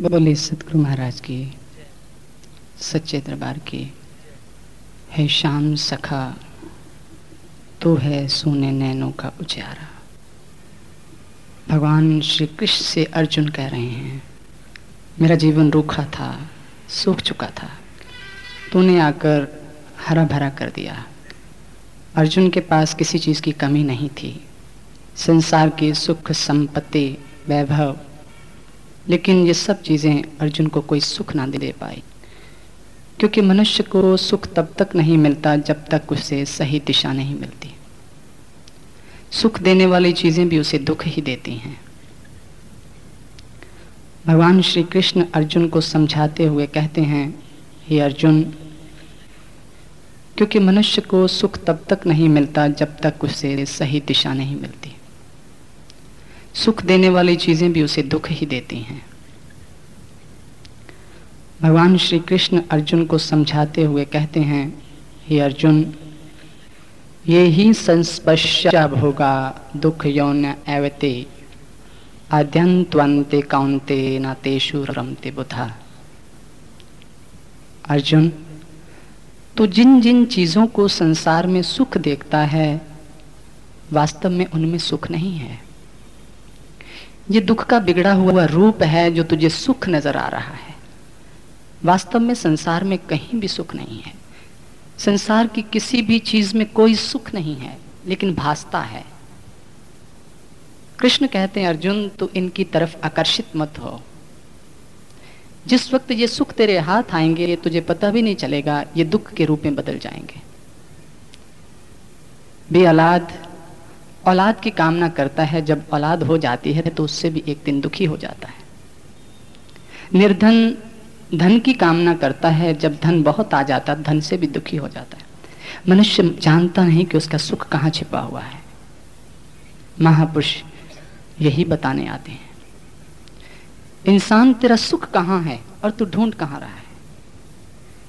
बोले, सतगुरु महाराज की, सच्चे दरबार की, है शाम सखा तो है सोने नैनों का उजारा भगवान श्री कृष्ण से अर्जुन कह रहे हैं, मेरा जीवन रूखा था, सूख चुका था। तूने आकर हरा भरा कर दिया। अर्जुन के पास किसी चीज़ की कमी नहीं थी। संसार की सुख, संपत्ति, वैभव लेकिन ये सब चीज़ें अर्जुन को कोई सुख ना दे पाई। क्योंकि मनुष्य को सुख तब तक नहीं मिलता जब तक उसे सही दिशा नहीं मिलती। सुख देने वाली चीज़ें भी उसे दुख ही देती हैं। भगवान श्री कृष्ण अर्जुन को समझाते हुए कहते हैं, हे अर्जुन, क्योंकि मनुष्य को सुख तब तक नहीं मिलता जब तक उसे सही दिशा नहीं मिलती। सुख देने वाली चीज़ें भी उसे दुख ही देती हैं। भगवान श्री कृष्ण अर्जुन को समझाते हुए कहते हैं, हे अर्जुन, ये ही संस्पश्चा भोगा दुख यौन एवते आद्यंत्वंते कौनते न तेषु रमते बुधा। अर्जुन तो जिन जिन चीज़ों को संसार में सुख देखता है, वास्तव में उनमें सुख नहीं है। ये दुख का बिगड़ा हुआ रूप है जो तुझे सुख नज़र आ रहा है। वास्तव में संसार में कहीं भी सुख नहीं है। संसार की किसी भी चीज़ में कोई सुख नहीं है, लेकिन भासता है। कृष्ण कहते हैं, अर्जुन तो इनकी तरफ़ आकर्षित मत हो। जिस वक्त ये सुख तेरे हाथ आएँगे तुझे पता भी नहीं चलेगा, ये दुख के रूप में बदल जाएँगे। बे औलाद औलाद की कामना करता है, जब औलाद हो जाती है तो उससे भी एक दिन दुखी हो जाता है। निर्धन, धन की कामना करता है, जब धन बहुत आ जाता धन से भी दुखी हो जाता है। मनुष्य जानता नहीं कि उसका सुख कहाँ छिपा हुआ है। महापुरुष यही बताने आते हैं। इंसान, तेरा सुख कहाँ है और तू ढूंढ कहाँ रहा है?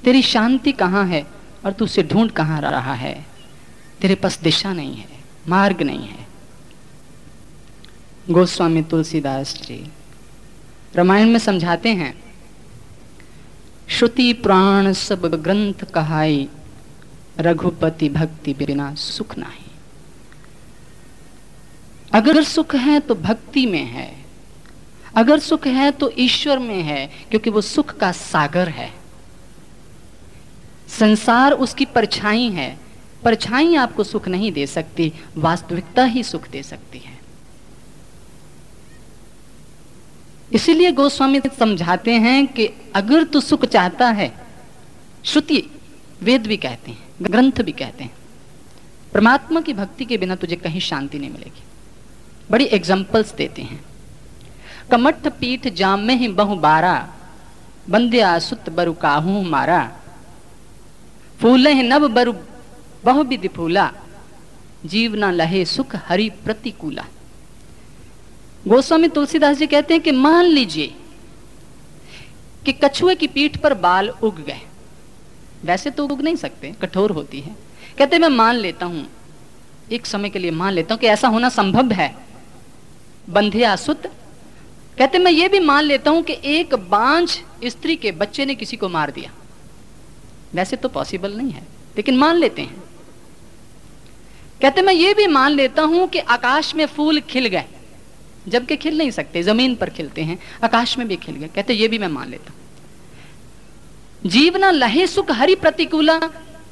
तेरी शांति कहाँ है और तू उसे ढूंढ कहाँ रहा है? तेरे पास दिशा नहीं है। मार्ग नहीं है। गोस्वामी तुलसीदास जी, रामायण में समझाते हैं, श्रुति प्राण सब ग्रंथ कहाई, रघुपति भक्ति बिना सुख नहीं। अगर सुख है तो भक्ति में है, अगर सुख है तो ईश्वर में है, क्योंकि वो सुख का सागर है। संसार उसकी परछाई है परछाई आपको सुख नहीं दे सकती, वास्तविकता ही सुख दे सकती है। इसीलिए गोस्वामी समझाते हैं कि अगर तू सुख चाहता है, श्रुति वेद भी कहते हैं, ग्रंथ भी कहते हैं, परमात्मा की भक्ति के बिना तुझे कहीं शांति नहीं मिलेगी। बड़ी एग्जाम्पल्स देते हैं। कमठ पीठ जाम में ही बहु बारा बंदे आसुत बरु काहू मारा। फूले नव बरु बहु विधि फूला जीवना लहे सुख हरि प्रतिकूला गोस्वामी तुलसीदास जी कहते हैं कि मान लीजिए कि कछुए की पीठ पर बाल उग गए। वैसे तो उग नहीं सकते, कठोर होती है। कहते मैं मान लेता हूँ, एक समय के लिए मान लेता हूँ कि ऐसा होना संभव है। बंधे आसुत, कहते मैं ये भी मान लेता हूँ कि एक बांझ स्त्री के बच्चे ने किसी को मार दिया। वैसे तो पॉसिबल नहीं है, लेकिन मान लेते हैं। कहते, मैं ये भी मान लेता हूँ कि आकाश में फूल खिल गए, जबकि खिल नहीं सकते, ज़मीन पर खिलते हैं, आकाश में भी खिल गए। कहते, ये भी मैं मान लेता जीवना लहे सुख हरि प्रतिकूला।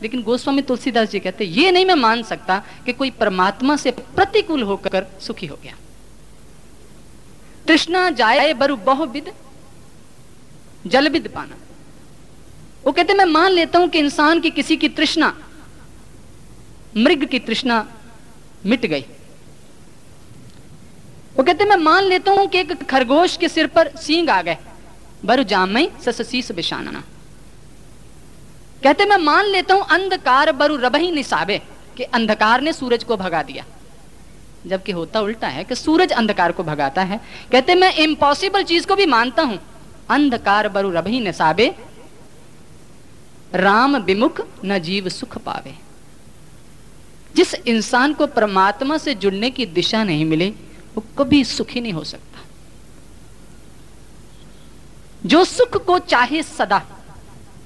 लेकिन गोस्वामी तुलसीदास जी कहते, ये नहीं मैं मान सकता कि कोई परमात्मा से प्रतिकूल होकर सुखी हो गया। तृष्णा जाए बरु बहुविद जलविद पाना। वो कहते, मैं मान लेता हूँ कि इंसान की किसी की तृष्णा मृग की तृष्णा मिट गई। वो कहते, मैं मान लेता हूँ कि एक खरगोश के सिर पर सींग आ गए। बरु जामई ससीस बिशाना कहते, मैं मान लेता हूँ अंधकार बरु रबही निसाबे कि अंधकार ने सूरज को भगा दिया। जबकि होता उल्टा है कि सूरज अंधकार को भगाता है। कहते, मैं इम्पॉसिबल चीज़ को भी मानता हूँ। अंधकार बरु रबही निसाबे। राम विमुख न जीव सुख पावे। जिस इंसान को परमात्मा से जुड़ने की दिशा नहीं मिले, वो कभी सुखी नहीं हो सकता। जो सुख को चाहे सदा,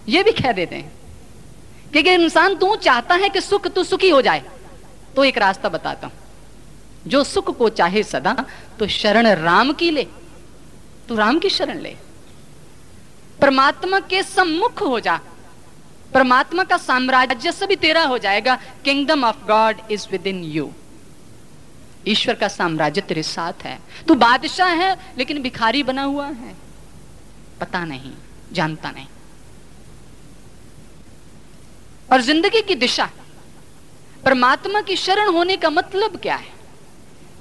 ये भी कह देते हैं कि इंसान तू चाहता है कि सुख तू सुखी हो जाए तो एक रास्ता बताता हूँ। जो सुख को चाहे सदा तो शरण राम की ले, तू राम की शरण ले। परमात्मा के सम्मुख हो जा परमात्मा का साम्राज्य सभी तेरा हो जाएगा। Kingdom of God is within you ईश्वर का साम्राज्य तेरे साथ है। तू बादशाह है, लेकिन भिखारी बना हुआ है। पता नहीं, जानता नहीं। और ज़िंदगी की दिशा, परमात्मा की शरण होने का मतलब क्या है?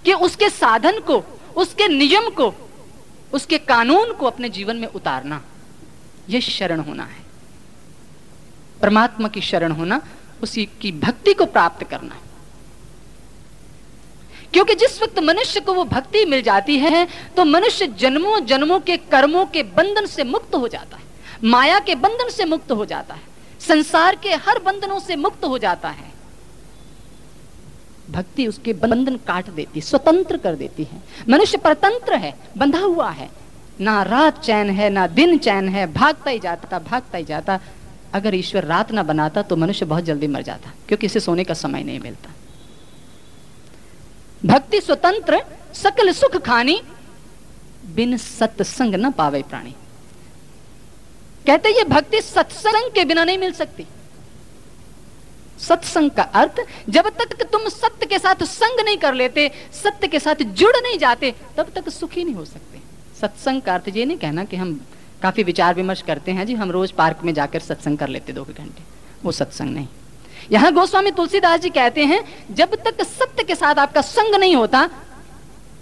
कि उसके साधन को, उसके नियम को, उसके कानून को अपने जीवन में उतारना, यह शरण होना है। परमात्मा की शरण होना, उसी की भक्ति को प्राप्त करना क्योंकि जिस वक्त मनुष्य को वो भक्ति मिल जाती है तो मनुष्य जन्मों जन्मों के कर्मों के बंधन से मुक्त हो जाता है। माया के बंधन से मुक्त हो जाता है। संसार के हर बंधनों से मुक्त हो जाता है। भक्ति उसके बंधन काट देती, स्वतंत्र कर देती है। मनुष्य परतंत्र है, बंधा हुआ है। ना रात चैन है, ना दिन चैन है, भागता ही जाता, भागता ही जाता। अगर ईश्वर रात ना बनाता तो मनुष्य बहुत जल्दी मर जाता, क्योंकि इसे सोने का समय नहीं मिलता। भक्ति स्वतंत्र, सकल सुख खानी, बिन सत्संग न पावे प्राणी। कहते ये भक्ति सत्संग के बिना नहीं मिल सकती। सत्संग का अर्थ, जब तक तुम सत्य के साथ संग नहीं कर लेते, सत्य के साथ जुड़ नहीं जाते, तब तक सुखी नहीं हो सकते। सत्संग का अर्थ ये नहीं कहना कि हम काफ़ी विचार विमर्श करते हैं जी, हम रोज पार्क में जाकर सत्संग कर लेते दो घंटे। वो सत्संग नहीं। यहाँ गोस्वामी तुलसीदास जी कहते हैं, जब तक सत्य के साथ आपका संग नहीं होता,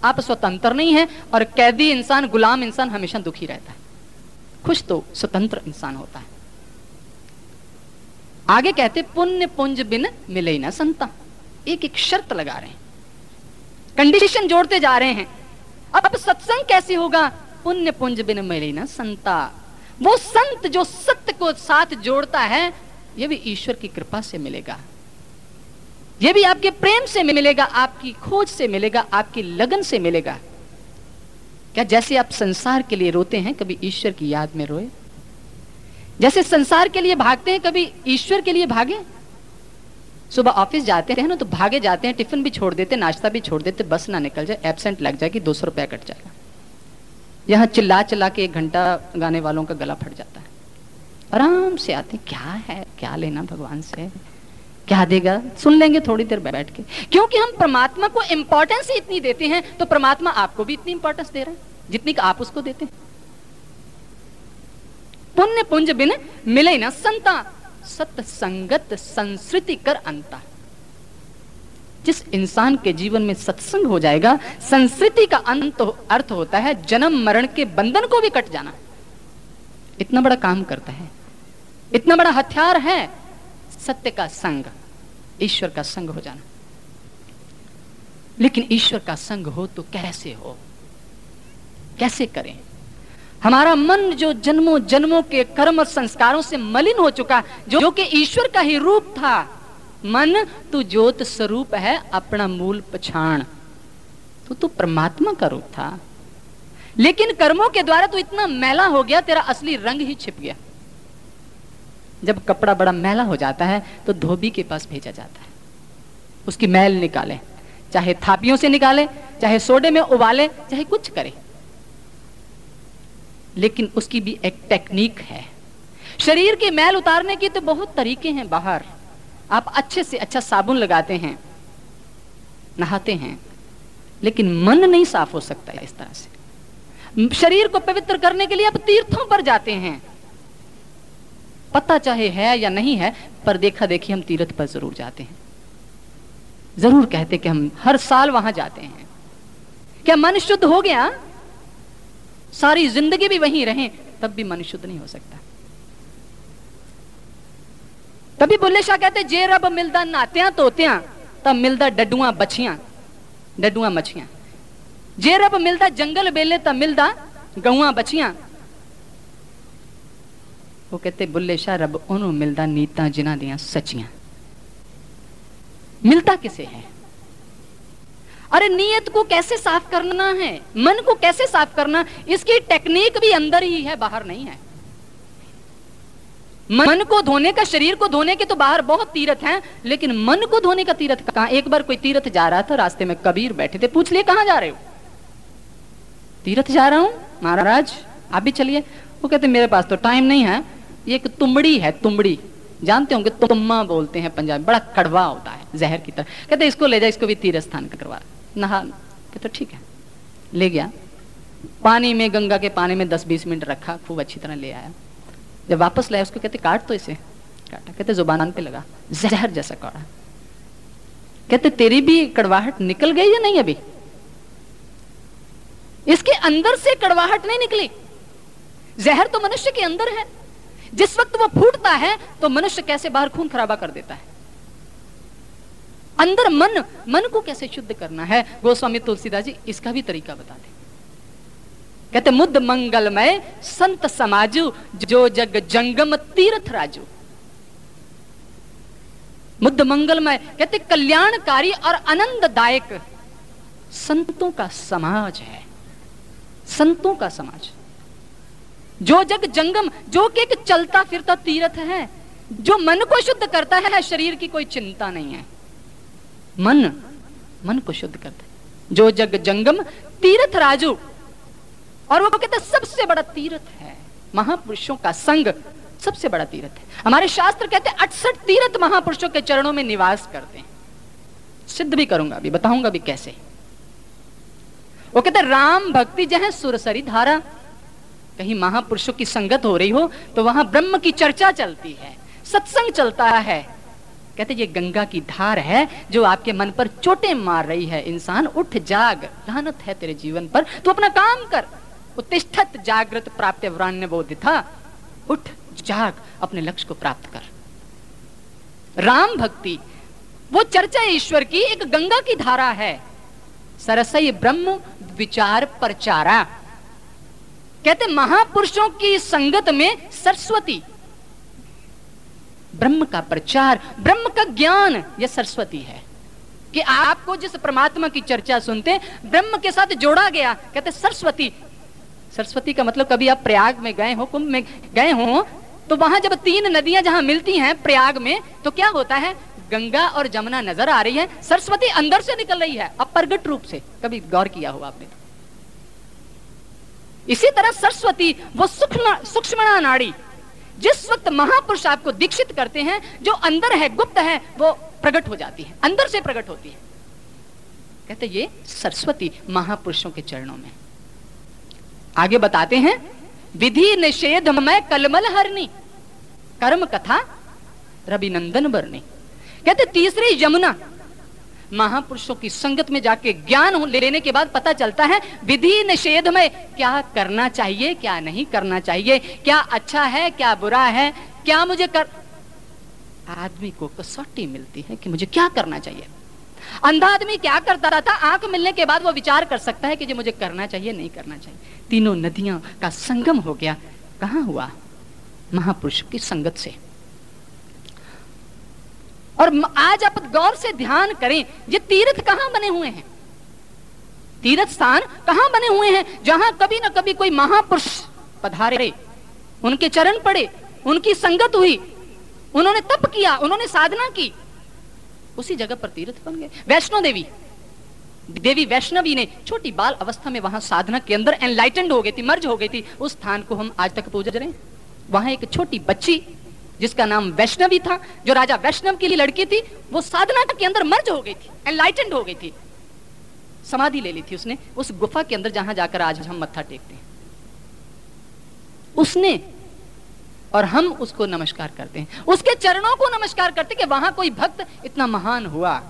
आप स्वतंत्र नहीं है और कैदी इंसान, गुलाम इंसान हमेशा दुखी रहता है। खुश तो स्वतंत्र इंसान होता है। आगे कहते, पुण्य पुंज बिन मिले ना संता एक एक शर्त लगा रहे हैं। कंडीशन जोड़ते जा रहे हैं। अब सत्संग कैसे होगा? पुण्य पुंज बिन मिले ना संता। वो संत जो सत्य को साथ जोड़ता है, ये भी ईश्वर की कृपा से मिलेगा। ये भी आपके प्रेम से मिलेगा, आपकी खोज से मिलेगा, आपकी लगन से मिलेगा। क्या जैसे आप संसार के लिए रोते हैं, कभी ईश्वर की याद में रोए? जैसे संसार के लिए भागते हैं, कभी ईश्वर के लिए भागे? सुबह ऑफ़िस जाते हैं ना तो भागे जाते हैं, टिफ़िन भी छोड़ देते, नाश्ता भी छोड़ देते, बस ना निकल जाए, एबसेंट लग जाएगी, दो सौ रुपया कट जाएगा। यहाँ चिल्ला चिल्ला के एक घंटा गाने वालों का गला फट जाता है। आराम से आते, क्या है? क्या लेना भगवान से? क्या देगा? सुन लेंगे थोड़ी देर बैठ के। क्योंकि हम परमात्मा को इंपॉर्टेंस ही इतनी देते हैं तो परमात्मा आपको भी इतनी इंपॉर्टेंस दे रहा है, जितनी आप उसको देते हैं। पुण्य पुंज बिन मिले ना संता सत संगत संस्कृति कर अंता। जिस इंसान के जीवन में सत्संग हो जाएगा संस्कृति का अंत अर्थ होता है जन्म मरण के बंधन को भी कट जाना। इतना बड़ा काम करता है। इतना बड़ा हथियार है सत्य का संग ईश्वर का संग हो जाना। लेकिन ईश्वर का संग हो तो कैसे हो? कैसे करें? हमारा मन जो जन्मों जन्मों के कर्म और संस्कारों से मलिन हो चुका जो, कि ईश्वर का ही रूप था मन, तू ज्योत स्वरूप है अपना मूल पछाण। तो परमात्मा का रूप था। लेकिन कर्मों के द्वारा तू इतना मैला हो गया, तेरा असली रंग ही छिप गया। जब कपड़ा बड़ा मैला हो जाता है तो धोबी के पास भेजा जाता है। उसकी मैल निकाले, चाहे थापियों से निकाले, चाहे सोडे में उबाले, चाहे कुछ करे। लेकिन उसकी भी एक टेक्निक है। शरीर की मैल उतारने की तो बहुत तरीके हैं बाहर। आप अच्छे से अच्छा साबुन लगाते हैं, नहाते हैं, लेकिन मन नहीं साफ़ हो सकता इस तरह से। शरीर को पवित्र करने के लिए आप तीर्थों पर जाते हैं। पता चाहे है या नहीं है, पर देखा देखी हम तीर्थ पर ज़रूर जाते हैं। ज़रूर कहते कि हम हर साल वहाँ जाते हैं। क्या मन शुद्ध हो गया? सारी ज़िंदगी भी वहीं रहे, तब भी मन शुद्ध नहीं हो सकता। तभी बुल्ले शाह कहते, जे रब मिलदा नात्या तोत्या तो मिलदा डडुआ बछिया डडुआ मछिया जे रब मिलदा जंगल बेले तो मिलदा गौआ बछिया वो कहते, बुल्ले शाह, रब ओनू मिलदा नीता जिन्हों दिया सचिया मिलता किसे है? अरे, नीयत को कैसे साफ़ करना है? मन को कैसे साफ़ करना? इसकी टेक्निक भी अंदर ही है, बाहर नहीं है। मन को धोने का, शरीर को धोने के तो बाहर बहुत तीर्थ हैं, लेकिन मन को धोने का तीर्थ कहाँ? एक बार कोई तीर्थ जा रहा था, रास्ते में कबीर बैठे थे, पूछ लिए कहाँ जा रहे हो? तीर्थ जा रहा हूँ, महाराज, आप भी चलिए। वो कहते, मेरे पास तो टाइम नहीं है एक तुमड़ी है तुमड़ी जानते होंगे तुम्मा बोलते हैं पंजाबी बड़ा कड़वा होता है, जहर की तरह। कहते, इसको ले जाए इसको भी तीर्थ स्थान करवा। नहा, कहते, ठीक है। ले गया। पानी में, गंगा के पानी में दस बीस मिनट रखा, खूब अच्छी तरह ले आया। जब वापस लाया उसको कहते, काट तो इसे। काटा। कहते ज़ुबान पे लगा। जहर जैसा कौड़ा। कहते, तेरी भी कड़वाहट निकल गई या नहीं अभी? इसके अंदर से कड़वाहट नहीं निकली। जहर तो मनुष्य के अंदर है। जिस वक्त वो फूटता है तो मनुष्य कैसे बाहर खून खराबा कर देता है? अंदर मन मन को कैसे शुद्ध करना है? गोस्वामी तुलसीदास जी, इसका भी तरीका बता दे। कहते मुद्द मंगलमय संत समाजु, जो जग जंगम तीर्थ राजू। मुद्द मंगलमय, कहते, कल्याणकारी और आनंददायक संतों का समाज है, संतों का समाज। जो जग जंगम, जो कि एक चलता फिरता तीर्थ है, जो मन को शुद्ध करता है, शरीर की कोई चिंता नहीं है। मन मन को शुद्ध करता है। जो जग जंगम, तीर्थ राजू और वो कहते सबसे बड़ा तीर्थ है, महापुरुषों का संग सबसे बड़ा तीर्थ है। हमारे शास्त्र कहते हैं अठसठ तीर्थ महापुरुषों के चरणों में निवास करते हैं। सिद्ध भी करूँगा अभी, बताऊँगा भी कैसे। वो कहते राम भक्ति जो है सुरसरी धारा। कहीं महापुरुषों की संगत हो रही हो तो वहाँ ब्रह्म की चर्चा चलती है, सत्संग चलता है। कहते ये गंगा की धार है, जो आपके मन पर चोटें मार रही है। इंसान, उठ जाग, लानत है तेरे जीवन पर, तू अपना काम कर। उत्तिष्ठत जागृत प्राप्त व्राण्य बोध था उठ, जाग, अपने लक्ष्य को प्राप्त कर। राम भक्ति, वो चर्चा ईश्वर की एक गंगा की धारा है। सरसई ब्रह्म विचार परचारा। कहते, महापुरुषों की संगत में सरस्वती। ब्रह्म का प्रचार, ब्रह्म का ज्ञान, यह सरस्वती है। कि आपको जिस परमात्मा की चर्चा सुनते, ब्रह्म के साथ जोड़ा गया, कहते, सरस्वती सरस्वती का मतलब कभी आप प्रयाग में गए हो, कुंभ में गए हो तो वहाँ जब तीन नदियाँ जहाँ मिलती हैं प्रयाग में तो क्या होता है? गंगा और जमुना नज़र आ रही है। सरस्वती अंदर से निकल रही है, अप्रगट रूप से। कभी गौर किया हो आपने? इसी तरह सरस्वती, वो सूक्ष्म सूक्ष्म नाड़ी, जिस वक्त महापुरुष आपको दीक्षित करते हैं, जो अंदर है, गुप्त है, वो प्रकट हो जाती है, अंदर से प्रकट होती है। कहते ये सरस्वती महापुरुषों के चरणों में आगे बताते हैं। विधि निषेध में कलमल हरनी कर्म कथा, रविनंदन बरनी कहते तीसरी यमुना। महापुरुषों की संगत में जाके ज्ञान लेने के बाद पता चलता है, विधि निषेध में क्या करना चाहिए, क्या नहीं करना चाहिए, क्या अच्छा है, क्या बुरा है, क्या मुझे कर आदमी को कसौटी मिलती है कि मुझे क्या करना चाहिए। अंधा आदमी क्या करता था आँख मिलने के बाद वो विचार कर सकता है कि मुझे करना चाहिए, नहीं करना चाहिए। तीनों नदियों का संगम हो गया। कहा हुआ? महापुरुष की संगत से? और आज आप गौर से ध्यान करें, ये तीर्थ कहाँ बने हुए हैं? तीर्थ स्थान कहाँ बने हुए हैं, जहाँ कभी ना कभी कोई महापुरुष पधारे, उनके चरण पड़े, उनकी संगत हुई, उन्होंने तप किया, उन्होंने साधना की। उसी जगह पर तीर्थ बन गए। वैष्णो देवी। देवी वैष्णवी ने छोटी बाल अवस्था में वहाँ साधना के अंदर एनलाइटेंड हो गई थी, मर्ज हो गई थी। उस स्थान को हम आज तक पूजा रहे वहाँ एक छोटी बच्ची, जिसका नाम वैष्णवी था, जो राजा वैष्णव के लिए लड़की थी, वो साधना के अंदर मर्ज हो गई थी एनलाइटेंड हो गई थी। समाधि ले ली थी उसने। उस गुफा के अंदर जहाँ जाकर आज हम मत्था टेकते हैं। उसने और हम उसको नमस्कार करते हैं। उसके चरणों को नमस्कार करते कि वहाँ कोई भक्त इतना महान हुआ।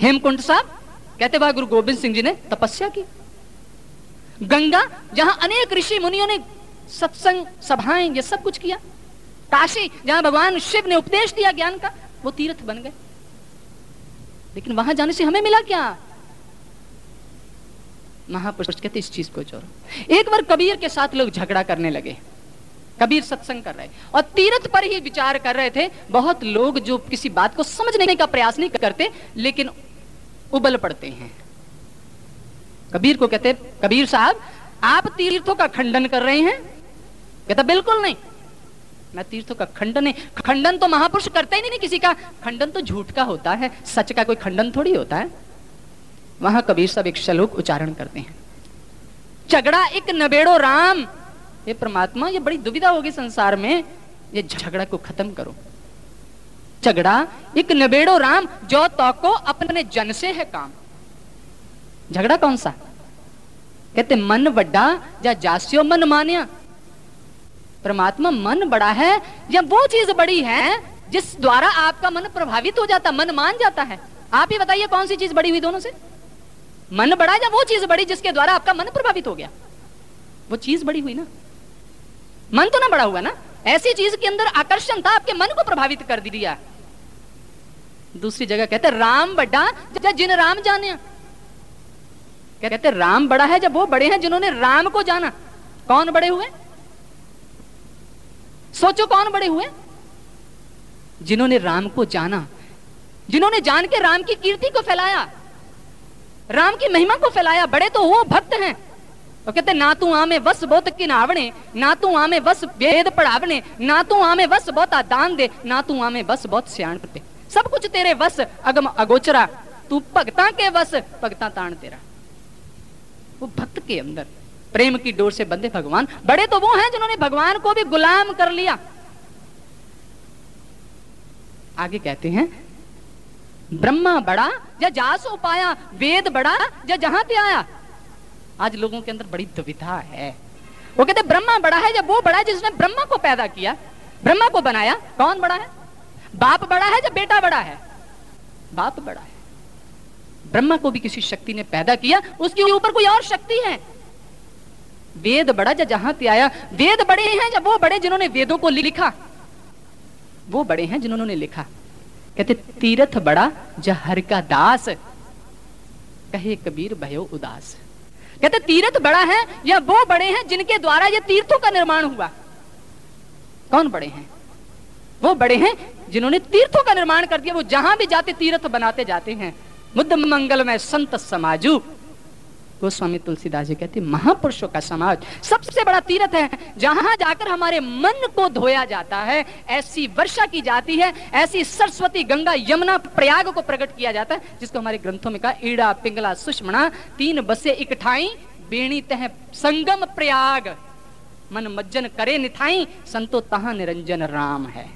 हेमकुंड साहब, कहते वहाँ गुरु गोविंद सिंह जी ने तपस्या की। गंगा, जहाँ अनेक ऋषि मुनियों ने सत्संग, सभाएँ, ये सब कुछ किया। काशी, जहाँ भगवान शिव ने उपदेश दिया ज्ञान का, वो तीर्थ बन गए। लेकिन वहाँ जाने से हमें मिला क्या? महापुरुष कहते, इस चीज़ को जोड़ो एक बार कबीर के साथ लोग झगड़ा करने लगे। कबीर सत्संग कर रहे और तीर्थ पर ही विचार कर रहे थे बहुत लोग जो किसी बात को समझने का प्रयास नहीं करते लेकिन उबल पड़ते हैं। कबीर को कहते कबीर साहब आप तीर्थों का खंडन कर रहे हैं? कहता बिल्कुल नहीं। मैं तीर्थों का खंडन नहीं खंडन तो महापुरुष करते ही नहीं, नहीं किसी का। खंडन तो झूठ का होता है सच का कोई खंडन थोड़ी होता है। वहाँ कबीर साहब एक श्लोक उच्चारण करते हैं। झगड़ा एक नबेड़ो राम ये परमात्मा, ये बड़ी दुविधा होगी संसार में। ये झगड़ा को खत्म करो। झगड़ा एक नबेड़ो राम, जो तो अपने जन से है काम। झगड़ा कौन सा? कहते, मन बड़ा, या जास्यो मन मानिया? परमात्मा, मन बड़ा है, या वो चीज़ बड़ी है, जिस द्वारा आपका मन प्रभावित हो जाता, मन मान जाता है? आप ही बताइए, कौन सी चीज़ बड़ी हुई दोनों से? मन बड़ा, या वो चीज़ बड़ी जिसके द्वारा आपका मन प्रभावित हो गया? वो चीज़ बड़ी हुई ना? मन तो ना बड़ा हुआ ना। ऐसी चीज़ के अंदर आकर्षण था, आपके मन को प्रभावित कर दिया। दूसरी जगह कहते, राम बड़ा जिन राम जाने। कहते, राम बड़ा है जब वो बड़े हैं जिन्होंने राम को जाना। कौन बड़े हुए? सोचो कौन बड़े हुए? जिन्होंने राम को जाना, जिन्होंने जान के राम की कीर्ति को फैलाया, राम की महिमा को फैलाया, बड़े तो वो भक्त हैं। वो कहते ना तू आमे वस बहुत किनावने ना तू आमे वस वेद पढ़ावने ना तू आमे वस बहुत दान दे ना तू आमे वस बहुत सियाण पे सब कुछ तेरे वस अगम अगोचरा तू भगता के वस भगता ताण तेरा वो भक्त के अंदर प्रेम की डोर से बंधे भगवान बड़े तो वो हैं जिन्होंने भगवान को भी गुलाम कर लिया आगे कहते हैं ब्रह्मा बड़ा या जास उपाया वेद बड़ा या जहाँ ते आया आज लोगों के अंदर बड़ी दुविधा है। वो कहते, ब्रह्मा बड़ा है, जब वो बड़ा है, जिसने ब्रह्मा को पैदा किया, ब्रह्मा को बनाया, कौन बड़ा है? बाप बड़ा है, जब बेटा बड़ा है? बाप बड़ा है। ब्रह्मा को भी किसी शक्ति ने पैदा किया, उसके ऊपर कोई और शक्ति है। वेद बड़ा जब जहाँ ते आया, वेद बड़े हैं जब वो बड़े जिन्होंने वेदों को लिखा। वो बड़े हैं जिन्होंने लिखा। कहते, तीर्थ बड़ा जहर का दास, कहे कबीर भयो उदास। कहते, तीर्थ बड़ा है या वो बड़े हैं जिनके द्वारा ये तीर्थों का निर्माण हुआ। कौन बड़े हैं? वो बड़े हैं जिन्होंने तीर्थों का निर्माण कर दिया, वो जहाँ भी जाते, तीर्थ बनाते जाते हैं। मुद्द मंगल में संत समाजू गोस्वामी तुलसीदास जी कहते, महापुरुषों का समाज सबसे बड़ा तीर्थ है, जहाँ जाकर हमारे मन को धोया जाता है, ऐसी वर्षा की जाती है, ऐसी सरस्वती गंगा यमुना प्रयाग को प्रकट किया जाता है, जिसको हमारे ग्रंथों में कहा, ईड़ा, पिंगला, सुषमणा, तीन बसे इकठाई बेणी तह संगम प्रयाग। मन मज्जन करे निथाई, संतो तहा निरंजन राम है।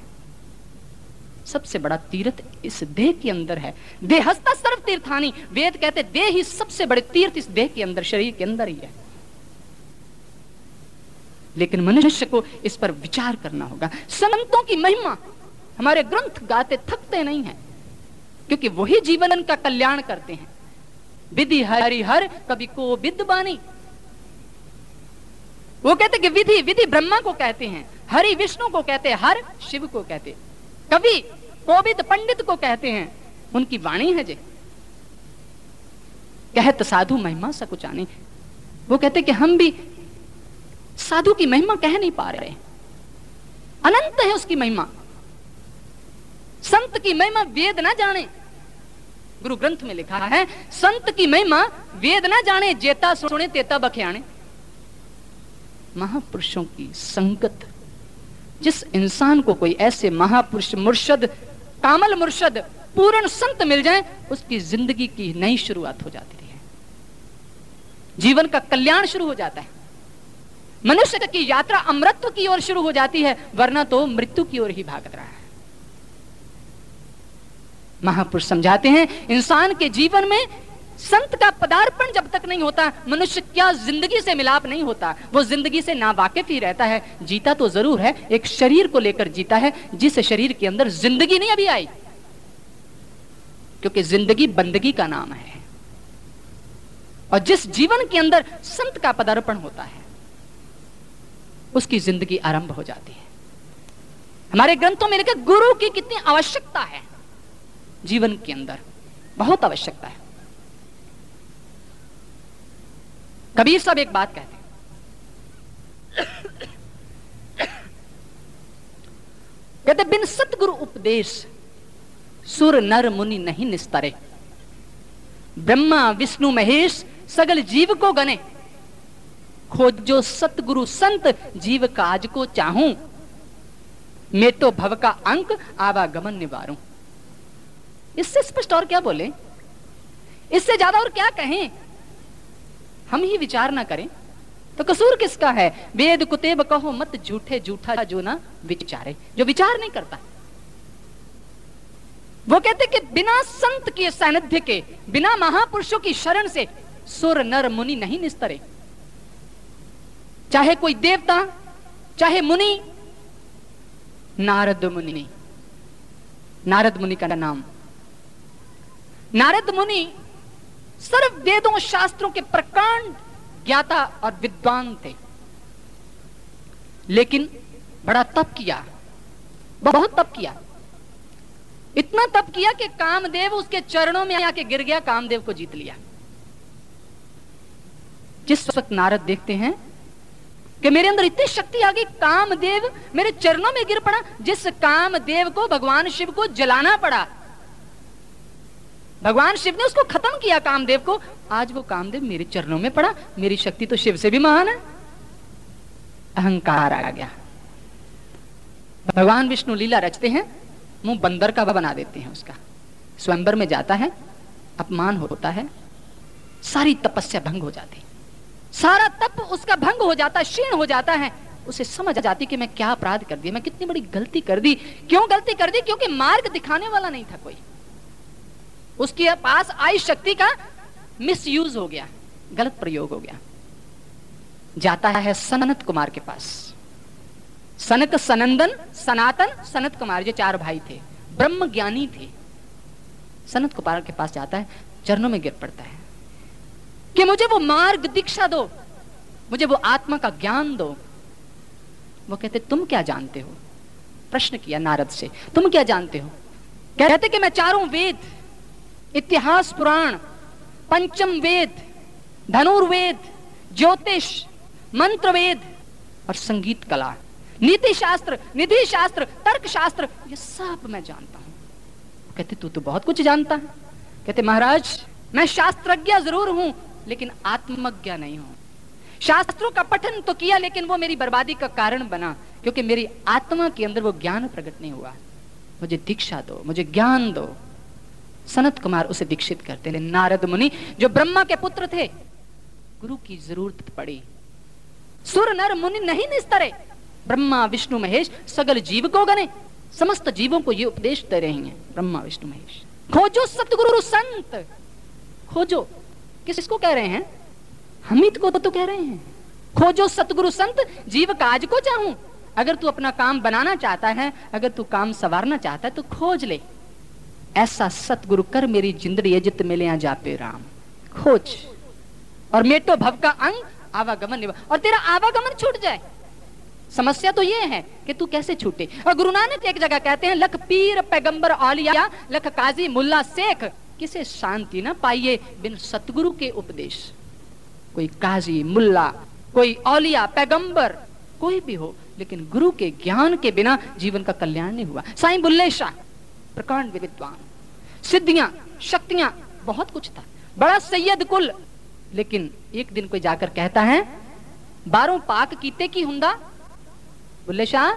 सबसे बड़ा तीर्थ इस देह के अंदर है। देहस्ता सर्व तीर्थानी। वेद कहते, देह ही सबसे बड़े तीर्थ इस देह के अंदर, शरीर के अंदर ही है। लेकिन मनुष्य को इस पर विचार करना होगा। संतों की महिमा हमारे ग्रंथ गाते थकते नहीं है, क्योंकि वही जीवन का कल्याण करते हैं। विधि हरि हर, कभी को विद बानी। वो कहते कि विधि विधि ब्रह्मा को कहते हैं, हरि विष्णु को कहते हैं, हर शिव को कहते कवि कोविद पंडित को कहते हैं, उनकी वाणी है जे। कहत साधु महिमा सकुचानी वो कहते कि हम भी साधु की महिमा कह नहीं पा रहे। अनंत है उसकी महिमा। संत की महिमा वेद ना जाने। गुरु ग्रंथ में लिखा है, संत की महिमा वेद ना जाने, जेता सुने, तेता बख्याने। महापुरुषों की संगत जिस इंसान को कोई ऐसे महापुरुष मुर्शद, कामल मुर्शद, पूर्ण संत मिल जाए, उसकी ज़िंदगी की नई शुरुआत हो जाती है। जीवन का कल्याण शुरू हो जाता है। मनुष्य की यात्रा अमृत्व की ओर शुरू हो जाती है, वरना तो मृत्यु की ओर ही भाग रहा है। महापुरुष समझाते हैं, इंसान के जीवन में संत का पदार्पण जब तक नहीं होता, मनुष्य क्या ज़िंदगी से मिलाप नहीं होता? वो ज़िंदगी से ना वाकिफ ही रहता है। जीता तो ज़रूर है, एक शरीर को लेकर जीता है, जिस शरीर के अंदर ज़िंदगी नहीं अभी आई। क्योंकि ज़िंदगी बंदगी का नाम है। और जिस जीवन के अंदर संत का पदार्पण होता है, उसकी ज़िंदगी आरंभ हो जाती है। हमारे ग्रंथों में लिखे गुरु की कितनी आवश्यकता है? जीवन के अंदर बहुत आवश्यकता है। कबीर साहब एक बात कहते कहते, बिन सतगुरु उपदेश सुर नर मुनि नहीं निस्तरे। ब्रह्मा, विष्णु, महेश सगल जीव को गने। खोजो सतगुरु संत जीव काज को चाहूँ, मैं तो भव का अंक आवागमन निवारू। इससे स्पष्ट और क्या बोले? इससे ज़्यादा और क्या कहें? हम ही विचार ना करें। तो कसूर किसका है? वेद कुतेब कहो मत झूठे, झूठा जो ना विचारे, जो विचार नहीं करता। वो कहते कि बिना संत के सानिध्य के, बिना महापुरुषों की शरण से सुर नर मुनि नहीं निस्तरे। चाहे कोई देवता, चाहे मुनि, नारद मुनि नारद मुनि का नाम। नारद मुनि सर्व वेदों शास्त्रों के प्रकांड ज्ञाता और विद्वान थे। लेकिन बड़ा तप किया, बहुत तप किया। इतना तप किया कि कामदेव उसके चरणों में आके गिर गया, कामदेव को जीत लिया। जिस वक्त नारद देखते हैं कि मेरे अंदर इतनी शक्ति आ गई, कामदेव मेरे चरणों में गिर पड़ा, जिस कामदेव को, भगवान शिव को जलाना पड़ा भगवान शिव ने उसको खत्म किया कामदेव को। आज वो कामदेव मेरे चरणों में पड़ा। मेरी शक्ति तो शिव से भी महान है। अहंकार आ गया। भगवान विष्णु लीला रचते हैं। मुँह बंदर का बना देते हैं उसका। स्वयंबर में जाता है। अपमान होता है। सारी तपस्या भंग हो जाती। सारा तप उसका भंग हो जाता, क्षीण हो जाता है। उसे समझ आ जाती कि मैं क्या अपराध कर दिया, मैं कितनी बड़ी गलती कर दी। क्यों गलती कर दी? क्योंकि मार्ग दिखाने वाला नहीं था कोई। उसके पास आई शक्ति का मिस यूज़ हो गया, गलत प्रयोग हो गया। जाता है सनत कुमार के पास। सनक सनंदन, सनातन सनत कुमार जो चार भाई थे, ब्रह्म ज्ञानी थे। सनत कुमार के पास जाता है, चरणों में गिर पड़ता है। कि मुझे वो मार्ग दीक्षा दो, मुझे वो आत्मा का ज्ञान दो। वो कहते, तुम क्या जानते हो? प्रश्न किया नारद से, तुम क्या जानते हो? कहते कि मैं चारों वेद इतिहास पुराण, पंचम वेद, धनुर्वेद, ज्योतिष मंत्र वेद और संगीत कला, नीति शास्त्र, निधि शास्त्र, तर्क शास्त्र, ये सब मैं जानता हूँ। कहते, तू तो बहुत कुछ जानता है। कहते, महाराज, मैं शास्त्रज्ञ ज़रूर हूँ, लेकिन आत्मज्ञ नहीं हूँ। शास्त्रों का पठन तो किया, लेकिन वो मेरी बर्बादी का कारण बना, क्योंकि मेरी आत्मा के अंदर वो ज्ञान प्रकट नहीं हुआ। मुझे दीक्षा दो, मुझे ज्ञान दो। सनत कुमार उसे दीक्षित करते नारद मुनि, जो ब्रह्मा के पुत्र थे, गुरु की ज़रूरत पड़ी। सुर नर मुनि नहीं निस्तरे। ब्रह्मा, विष्णु, महेश, सगल जीव को गने। समस्त जीवों को ये उपदेश दे रहे हैं। ब्रह्मा, विष्णु, महेश। खोजो सतगुरु संत खोजो। किसको कह रहे हैं? हमित को तो कह रहे हैं। खोजो सतगुरु संत, जीव काज को चाहूँ। अगर तू अपना काम बनाना चाहता है, अगर तू काम सवारना चाहता है तो खोज ले। ऐसा सतगुरु कर मेरी जिंदड़ी जित मिले जापे राम। खोज। और मेटो भव का अंग आवागमन और तेरा आवागमन छूट जाए। समस्या तो ये है कि तू कैसे छूटे। और गुरु नानक एक जगह कहते हैं, लख पीर पैगंबर औलिया, लख काजी मुल्ला शेख। किसे शांति ना पाइए बिन सतगुरु के उपदेश। कोई काजी, मुल्ला, कोई औलिया, पैगंबर, कोई भी हो, लेकिन गुरु के ज्ञान के बिना जीवन का कल्याण नहीं हुआ। साईं बुल्ले शाह। प्रकांड विद्वान सिद्धियाँ, शक्तियाँ, बहुत कुछ था। बड़ा सैयद कुल। लेकिन एक दिन कोई जाकर कहता है, बारों पाक कीते की हुंदा? बुल्ले शाह?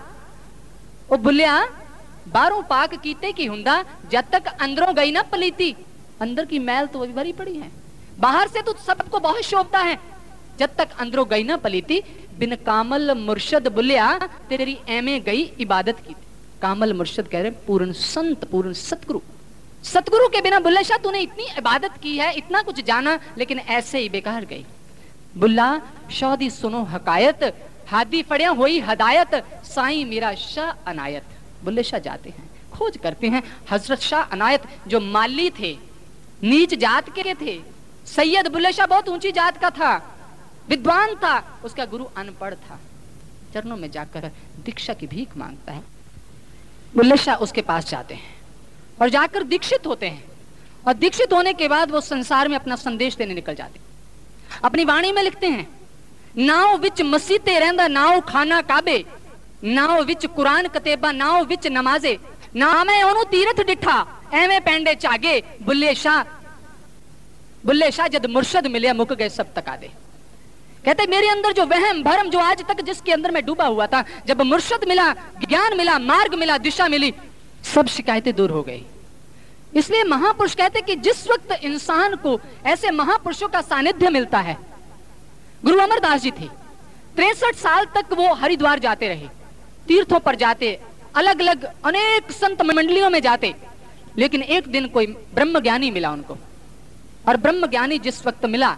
ओ बुल्लिया, बारों पाक कीते की हुंदा? जब तक अंदरों गई ना पलीती। अंदर की मैल तो अभी भरी पड़ी है। बाहर से तो सबको बहुत शोभता है। जब तक अंदरों गई ना पलीती, बिन कामल मुर्शद बुलिया तेरी एमे गई इबादत की कामल मुर्शद कह रहे पूर्ण संत, पूर्ण सतगुरु। सतगुरु के बिना बुल्ला शाह, तूने इतनी इबादत की है, इतना कुछ जाना, लेकिन ऐसे ही बेकार गई। बुल्ला, शौदी सुनो हकायत, हादी फड़िया हुई हदायत, साई मेरा शाह अनायत। बुल्ले शाह जाते हैं, खोज करते हैं, हज़रत शाह अनायत जो माली थे, नीच जात के थे। सैयद बुल्ले शाह बहुत ऊँची जात का था, विद्वान था, उसका गुरु अनपढ़ था। चरणों में जाकर दीक्षा की भीख माँगता है। बुल्ले शाह उसके पास जाते हैं और जाकर दीक्षित होते हैं। और दीक्षित होने के बाद वो संसार में अपना संदेश देने निकल जाते अपनी वाणी में लिखते हैं, नाव विच मसीते रहंदा, नाव खाना काबे, नाव विच कुरान कतेबा, नाव विच नमाजे ना मैं ओनू तीरथ डिठा एवें पेंडे चागे, बुल्ले शाह बुल्ले शाह जद मुर्शद मिले मुक गए सब दे। कहते, मेरे अंदर जो वहम, भरम जो आज तक जिसके अंदर मैं डूबा हुआ था, जब मुर्शद मिला, ज्ञान मिला, मार्ग मिला, दिशा मिली, सब शिकायतें दूर हो गई। इसलिए महापुरुष कहते कि जिस वक्त इंसान को ऐसे महापुरुषों का सानिध्य मिलता है, गुरु अमरदास जी थे, तिरसठ साल तक वो हरिद्वार जाते रहे, तीर्थों पर जाते अलग अलग अनेक संत मंडलियों में जाते, लेकिन एक दिन कोई ब्रह्म ज्ञानी मिला उनको। और ब्रह्म ज्ञानी जिस वक्त मिला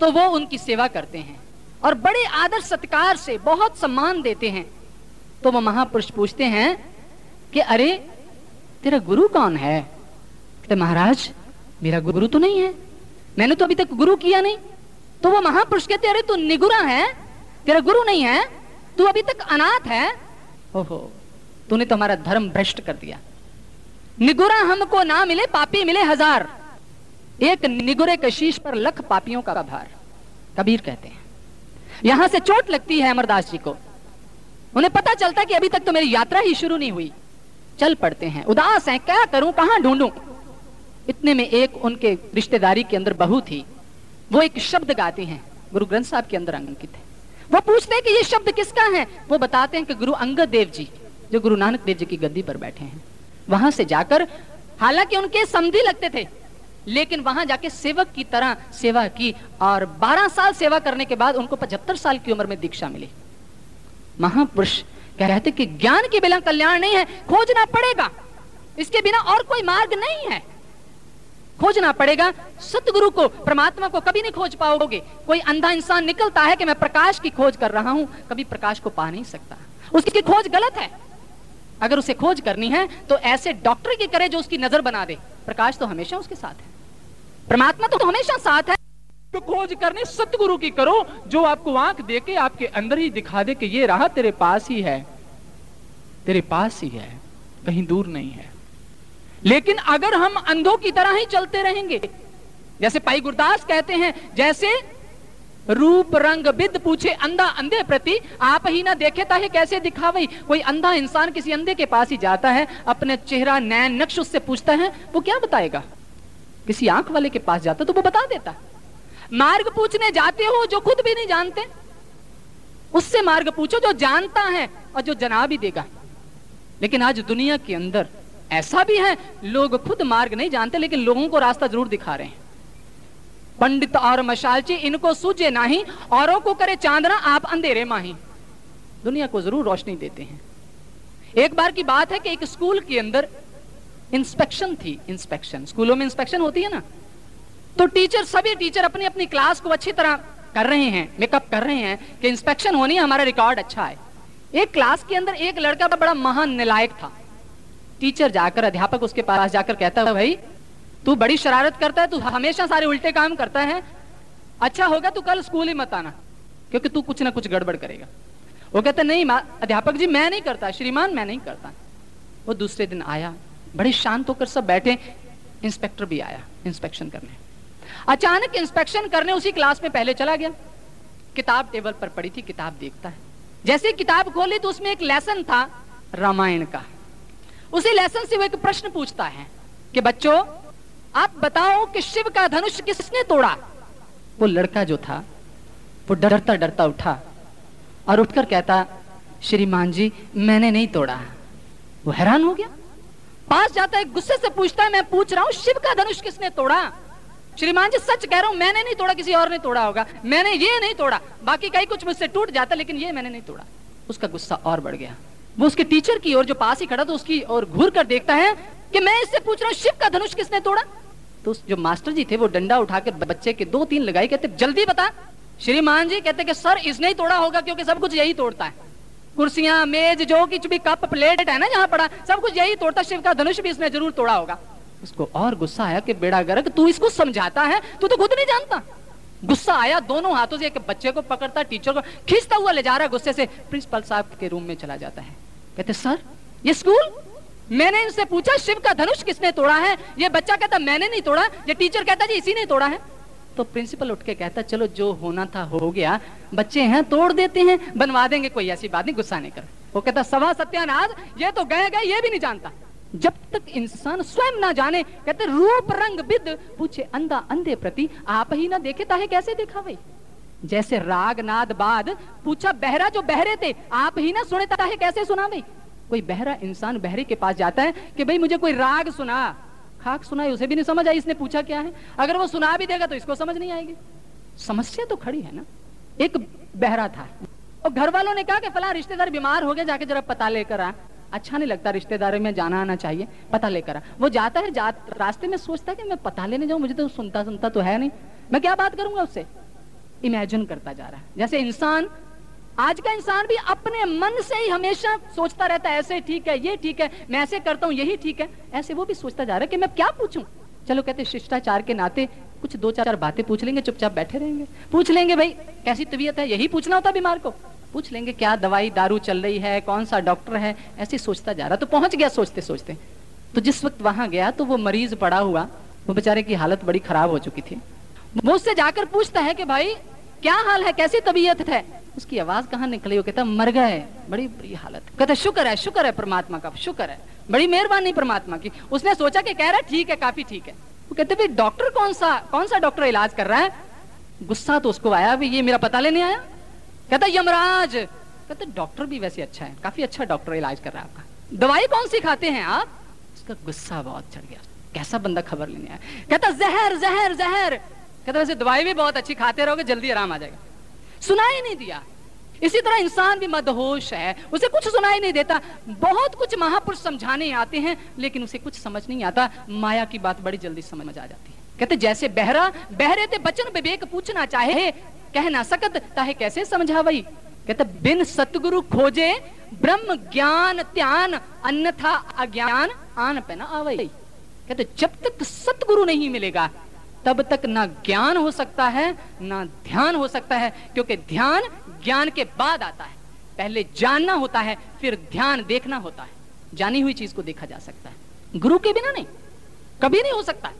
तो वो उनकी सेवा करते हैं और बड़े आदर सत्कार से बहुत सम्मान देते हैं। तो वो महापुरुष पूछते हैं कि, अरे, तेरा गुरु कौन है? तो महाराज, मेरा गुरु तो नहीं है। मैंने तो अभी तक गुरु किया नहीं। तो वो महापुरुष कहते, अरे, तू निगुरा है, तेरा गुरु नहीं है, तू अभी तक अनाथ है। ओहो, तूने तो हमारा धर्म भ्रष्ट कर दिया। निगुरा हमको ना मिले, पापी मिले हज़ार। एक निगुरे कशीश पर लख पापियों का भार कबीर कहते हैं, यहाँ से चोट लगती है अमरदास जी को। उन्हें पता चलता कि अभी तक तो मेरी यात्रा ही शुरू नहीं हुई। चल पड़ते हैं। उदास हैं, क्या करूँ, कहाँ ढूंढूं? इतने में एक उनके रिश्तेदारी के अंदर बहू थी। वो एक शब्द गाती हैं, गुरु ग्रंथ साहब के अंदर अंकित है। वो पूछते हैं कि ये शब्द किसका है? वो बताते हैं कि गुरु अंगद देव जी, जो गुरु नानक देव जी की गद्दी पर बैठे हैं। वहाँ से जाकर, हालाँकि उनके समझी लगते थे लेकिन वहाँ जाके सेवक की तरह सेवा की और 12 साल सेवा करने के बाद उनको 75 साल की उम्र में दीक्षा मिली। महापुरुष कहते कि ज्ञान के बिना कल्याण नहीं है, खोजना पड़ेगा। इसके बिना और कोई मार्ग नहीं है। खोजना पड़ेगा। सतगुरु को, परमात्मा को कभी नहीं खोज पाओगे। कोई अंधा इंसान निकलता है कि मैं प्रकाश की खोज कर रहा हूँ, कभी प्रकाश को पा नहीं सकता। उसकी खोज गलत है। अगर उसे खोज करनी है तो ऐसे डॉक्टर की करे जो उसकी नज़र बना दे। प्रकाश तो हमेशा उसके साथ है। परमात्मा तो हमेशा साथ है। तो खोज करने सतगुरु की करो, जो आपको आँख दे के आपके अंदर ही दिखा दे कि ये रहा तेरे पास ही है। तेरे पास ही है, कहीं दूर नहीं है। लेकिन अगर हम अंधों की तरह ही चलते रहेंगे, जैसे पाई गुरदास कहते हैं, जैसे रूप रंग बिद पूछे अंधा अंधे प्रति, आप ही ना देखे ताहे कैसे दिखावे। कोई अंधा इंसान किसी अंधे के पास ही जाता है, अपने चेहरा नैन नक्श उससे पूछता है, वो क्या बताएगा? किसी आँख वाले के पास जाता तो वो बता देता। मार्ग पूछने जाते हो जो खुद भी नहीं जानते, उससे मार्ग पूछो जो जानता है और जो जना भी देगा। लेकिन आज दुनिया के अंदर ऐसा भी है, लोग खुद मार्ग नहीं जानते, लेकिन लोगों को रास्ता ज़रूर दिखा रहे हैं। पंडित और मशालची, इनको सूझे नहीं, औरों को करे चांदना, आप अंधेरे माही। दुनिया को ज़रूर रोशनी देते हैं। एक बार की बात है कि एक स्कूल के अंदर इंस्पेक्शन थी इंस्पेक्शन स्कूलों में इंस्पेक्शन होती है ना? तो टीचर सभी टीचर अपनी अपनी क्लास को अच्छी तरह कर रहे हैं मेकअप कर रहे हैं कि इंस्पेक्शन होनी है हमारा रिकॉर्ड अच्छा है। एक क्लास के अंदर एक लड़का बड़ा महान निलायक था। टीचर जाकर, अध्यापक उसके पास जाकर कहता है भाई, तू बड़ी शरारत करता है, तू हमेशा सारे उल्टे काम करता है। अच्छा होगा तू कल स्कूल ही मत आना, क्योंकि तू कुछ ना कुछ गड़बड़ करेगा। वो कहता, नहीं अध्यापक जी, मैं नहीं करता, श्रीमान मैं नहीं करता। वो दूसरे दिन आया बड़े शांत होकर सब बैठे, इंस्पेक्टर भी आया, इंस्पेक्शन करने। अचानक इंस्पेक्शन करने उसी क्लास में पहले चला गया। किताब टेबल पर पड़ी थी, किताब देखता है। जैसे किताब खोली तो उसमें एक लेसन था, रामायण का। उसी लेसन से वो एक प्रश्न पूछता है कि बच्चों, आप बताओ कि शिव का धनुष किसने तोड़ा? वो लड़का जो था, वो डरता डरता उठा और उठकर कहता, श्रीमान जी, मैंने नहीं तोड़ा। वो हैरान हो गया। पास जाता है, गुस्से से पूछता है, मैं पूछ रहा हूँ, शिव का धनुष किसने तोड़ा? श्रीमान जी, सच कह रहा हूँ, मैंने नहीं तोड़ा, किसी और ने तोड़ा होगा। मैंने ये नहीं तोड़ा। बाकी कई कुछ मुझसे टूट जाता, लेकिन ये मैंने नहीं तोड़ा। उसका गुस्सा और बढ़ गया। वो उसके टीचर की ओर, जो पास ही खड़ा था, उसकी और घूर कर देखता है कि मैं इससे पूछ रहा हूँ, शिव का धनुष किसने तोड़ा? तो जो मास्टर जी थे, वो डंडा उठाकर बच्चे के दो तीन लगाई, कहते, जल्दी बता। श्रीमान जी कहते कि, सर, इसने ही तोड़ा होगा, क्योंकि सब कुछ यही तोड़ता है। कुर्सियाँ, मेज, जो कुछ भी कप, प्लेट है ना जहाँ पड़ा, सब कुछ यही तोड़ता, शिव का धनुष भी इसने ज़रूर तोड़ा होगा। उसको और गुस्सा आया कि बेड़ा गर्क तू इसको समझाता है? तू तो खुद नहीं जानता। गुस्सा आया, दोनों हाथों से एक बच्चे को पकड़ता, टीचर को खींचता हुआ ले जा रहा है गुस्से से। प्रिंसिपल साहब के रूम में चला जाता है। कहते, सर, ये स्कूल? मैंने इनसे पूछा, शिव का धनुष किसने तोड़ा है? ये बच्चा कहता, मैंने नहीं तोड़ा। ये टीचर कहता, जी, इसी ने तोड़ा है। तो प्रिंसिपल उठ के कहता, चलो, जो होना था हो गया। बच्चे हैं, तोड़ देते हैं, बनवा देंगे, कोई ऐसी बात नहीं, गुस्सा नहीं कर। वो कहता, सभा सत्यानाथ ये तो गए गए, ये भी नहीं जानता। जब तक इंसान स्वयं ना जाने, कहते, रूप रंग विद, पूछे अंधा अंधे प्रति, आप ही ना देखे, ताहे कैसे देखा भाई? जैसे राग नाद बाद, पूछा, बहरा जो बहरे थे, आप ही ना सुने, ताहे कैसे सुना भाई? कोई बहरा इंसान बहरे के पास जाता है कि, भाई, मुझे कोई राग सुना। खाक सुनाई उसे भी नहीं समझ आई इसने पूछा क्या है? अगर वो सुना भी देगा तो इसको समझ नहीं आएगी। समस्या तो खड़ी है ना? एक बहरा था। और घर वालों ने कहा कि फला रिश्तेदार बीमार हो गया जाके जरा पता लेकर आ। अच्छा नहीं लगता रिश्तेदारों में जाना आना चाहिए पता लेकर आ। वो जाता है जा, रास्ते में सोचता है कि मैं पता लेने जाऊँ मुझे तो सुनता सुनता तो है नहीं। मैं क्या बात करूँगा उससे? इमेजिन करता जा रहा है। जैसे इंसान आज का इंसान भी अपने मन से ही हमेशा सोचता रहता है, ऐसे ठीक है, ये ठीक है, मैं ऐसे करता हूँ, यही ठीक है। ऐसे वो भी सोचता जा रहा है कि मैं क्या पूछूँ? चलो कहते शिष्टाचार के नाते कुछ दो चार बातें पूछ लेंगे, चुपचाप बैठे रहेंगे। पूछ लेंगे भाई, कैसी तबीयत है? यही पूछना होता बीमार को। पूछ लेंगे, क्या दवाई, दारू चल रही है, कौन सा डॉक्टर है? ऐसे सोचता जा रहा। तो पहुँच गया सोचते सोचते। तो जिस वक्त वहाँ गया तो वो मरीज़ पड़ा हुआ। वो बेचारे की हालत बड़ी खराब हो चुकी थी। वो उससे जाकर पूछता है कि भाई क्या हाल है? कैसी तबीयत है? उसकी आवाज़ कहाँ निकली? वो कहता, मर गए। बड़ी बुरी हालत। कहता, शुक्र है शुक्र है परमात्मा का। शुक्र है। बड़ी मेहरबानी परमात्मा की। उसने सोचा कि कह रहा है, ठीक है, काफ़ी ठीक है। वो कहते भाई डॉक्टर कौन सा कौन सा डॉक्टर इलाज कर रहा है? गुस्सा तो उसको आया भी, ये मेरा पता लेने आया। कहता, यमराज। कहते, डॉक्टर भी वैसे अच्छा है। काफ़ी अच्छा डॉक्टर इलाज कर रहा है आपका। दवाई कौन सी खाते हैं आप? उसका गुस्सा बहुत चढ़ गया। कैसा बंदा खबर लेने आया। कहता, जहर जहर जहर। कहता वैसे दवाई भी बहुत अच्छी खाते रहोगे, जल्दी आराम आ जाएगा। सुनाई नहीं दिया। इसी तरह इंसान भी मदहोश है, उसे कुछ सुनाई नहीं देता। बहुत कुछ महापुरुष समझाने आते हैं, लेकिन उसे कुछ समझ नहीं आता। माया की बात बड़ी जल्दी समझ आ जाती है। कहते, जैसे बहरा, बहरे थे बचन विवेक पूछना चाहे, कह ना सकत, ताहे कैसे समझा वही कहते, बिन सतगुरु खोजे, ब्रह्म ज्ञान त्यान, अन्यथा अज्ञान आन पे ना आवई। कहते, जब तक सतगुरु नहीं मिलेगा तब तक ना ज्ञान हो सकता है, ना ध्यान हो सकता है, क्योंकि ध्यान ज्ञान के बाद आता है। पहले जानना होता है, फिर ध्यान देखना होता है। जानी हुई चीज़ को देखा जा सकता है। गुरु के बिना नहीं, कभी नहीं हो सकता।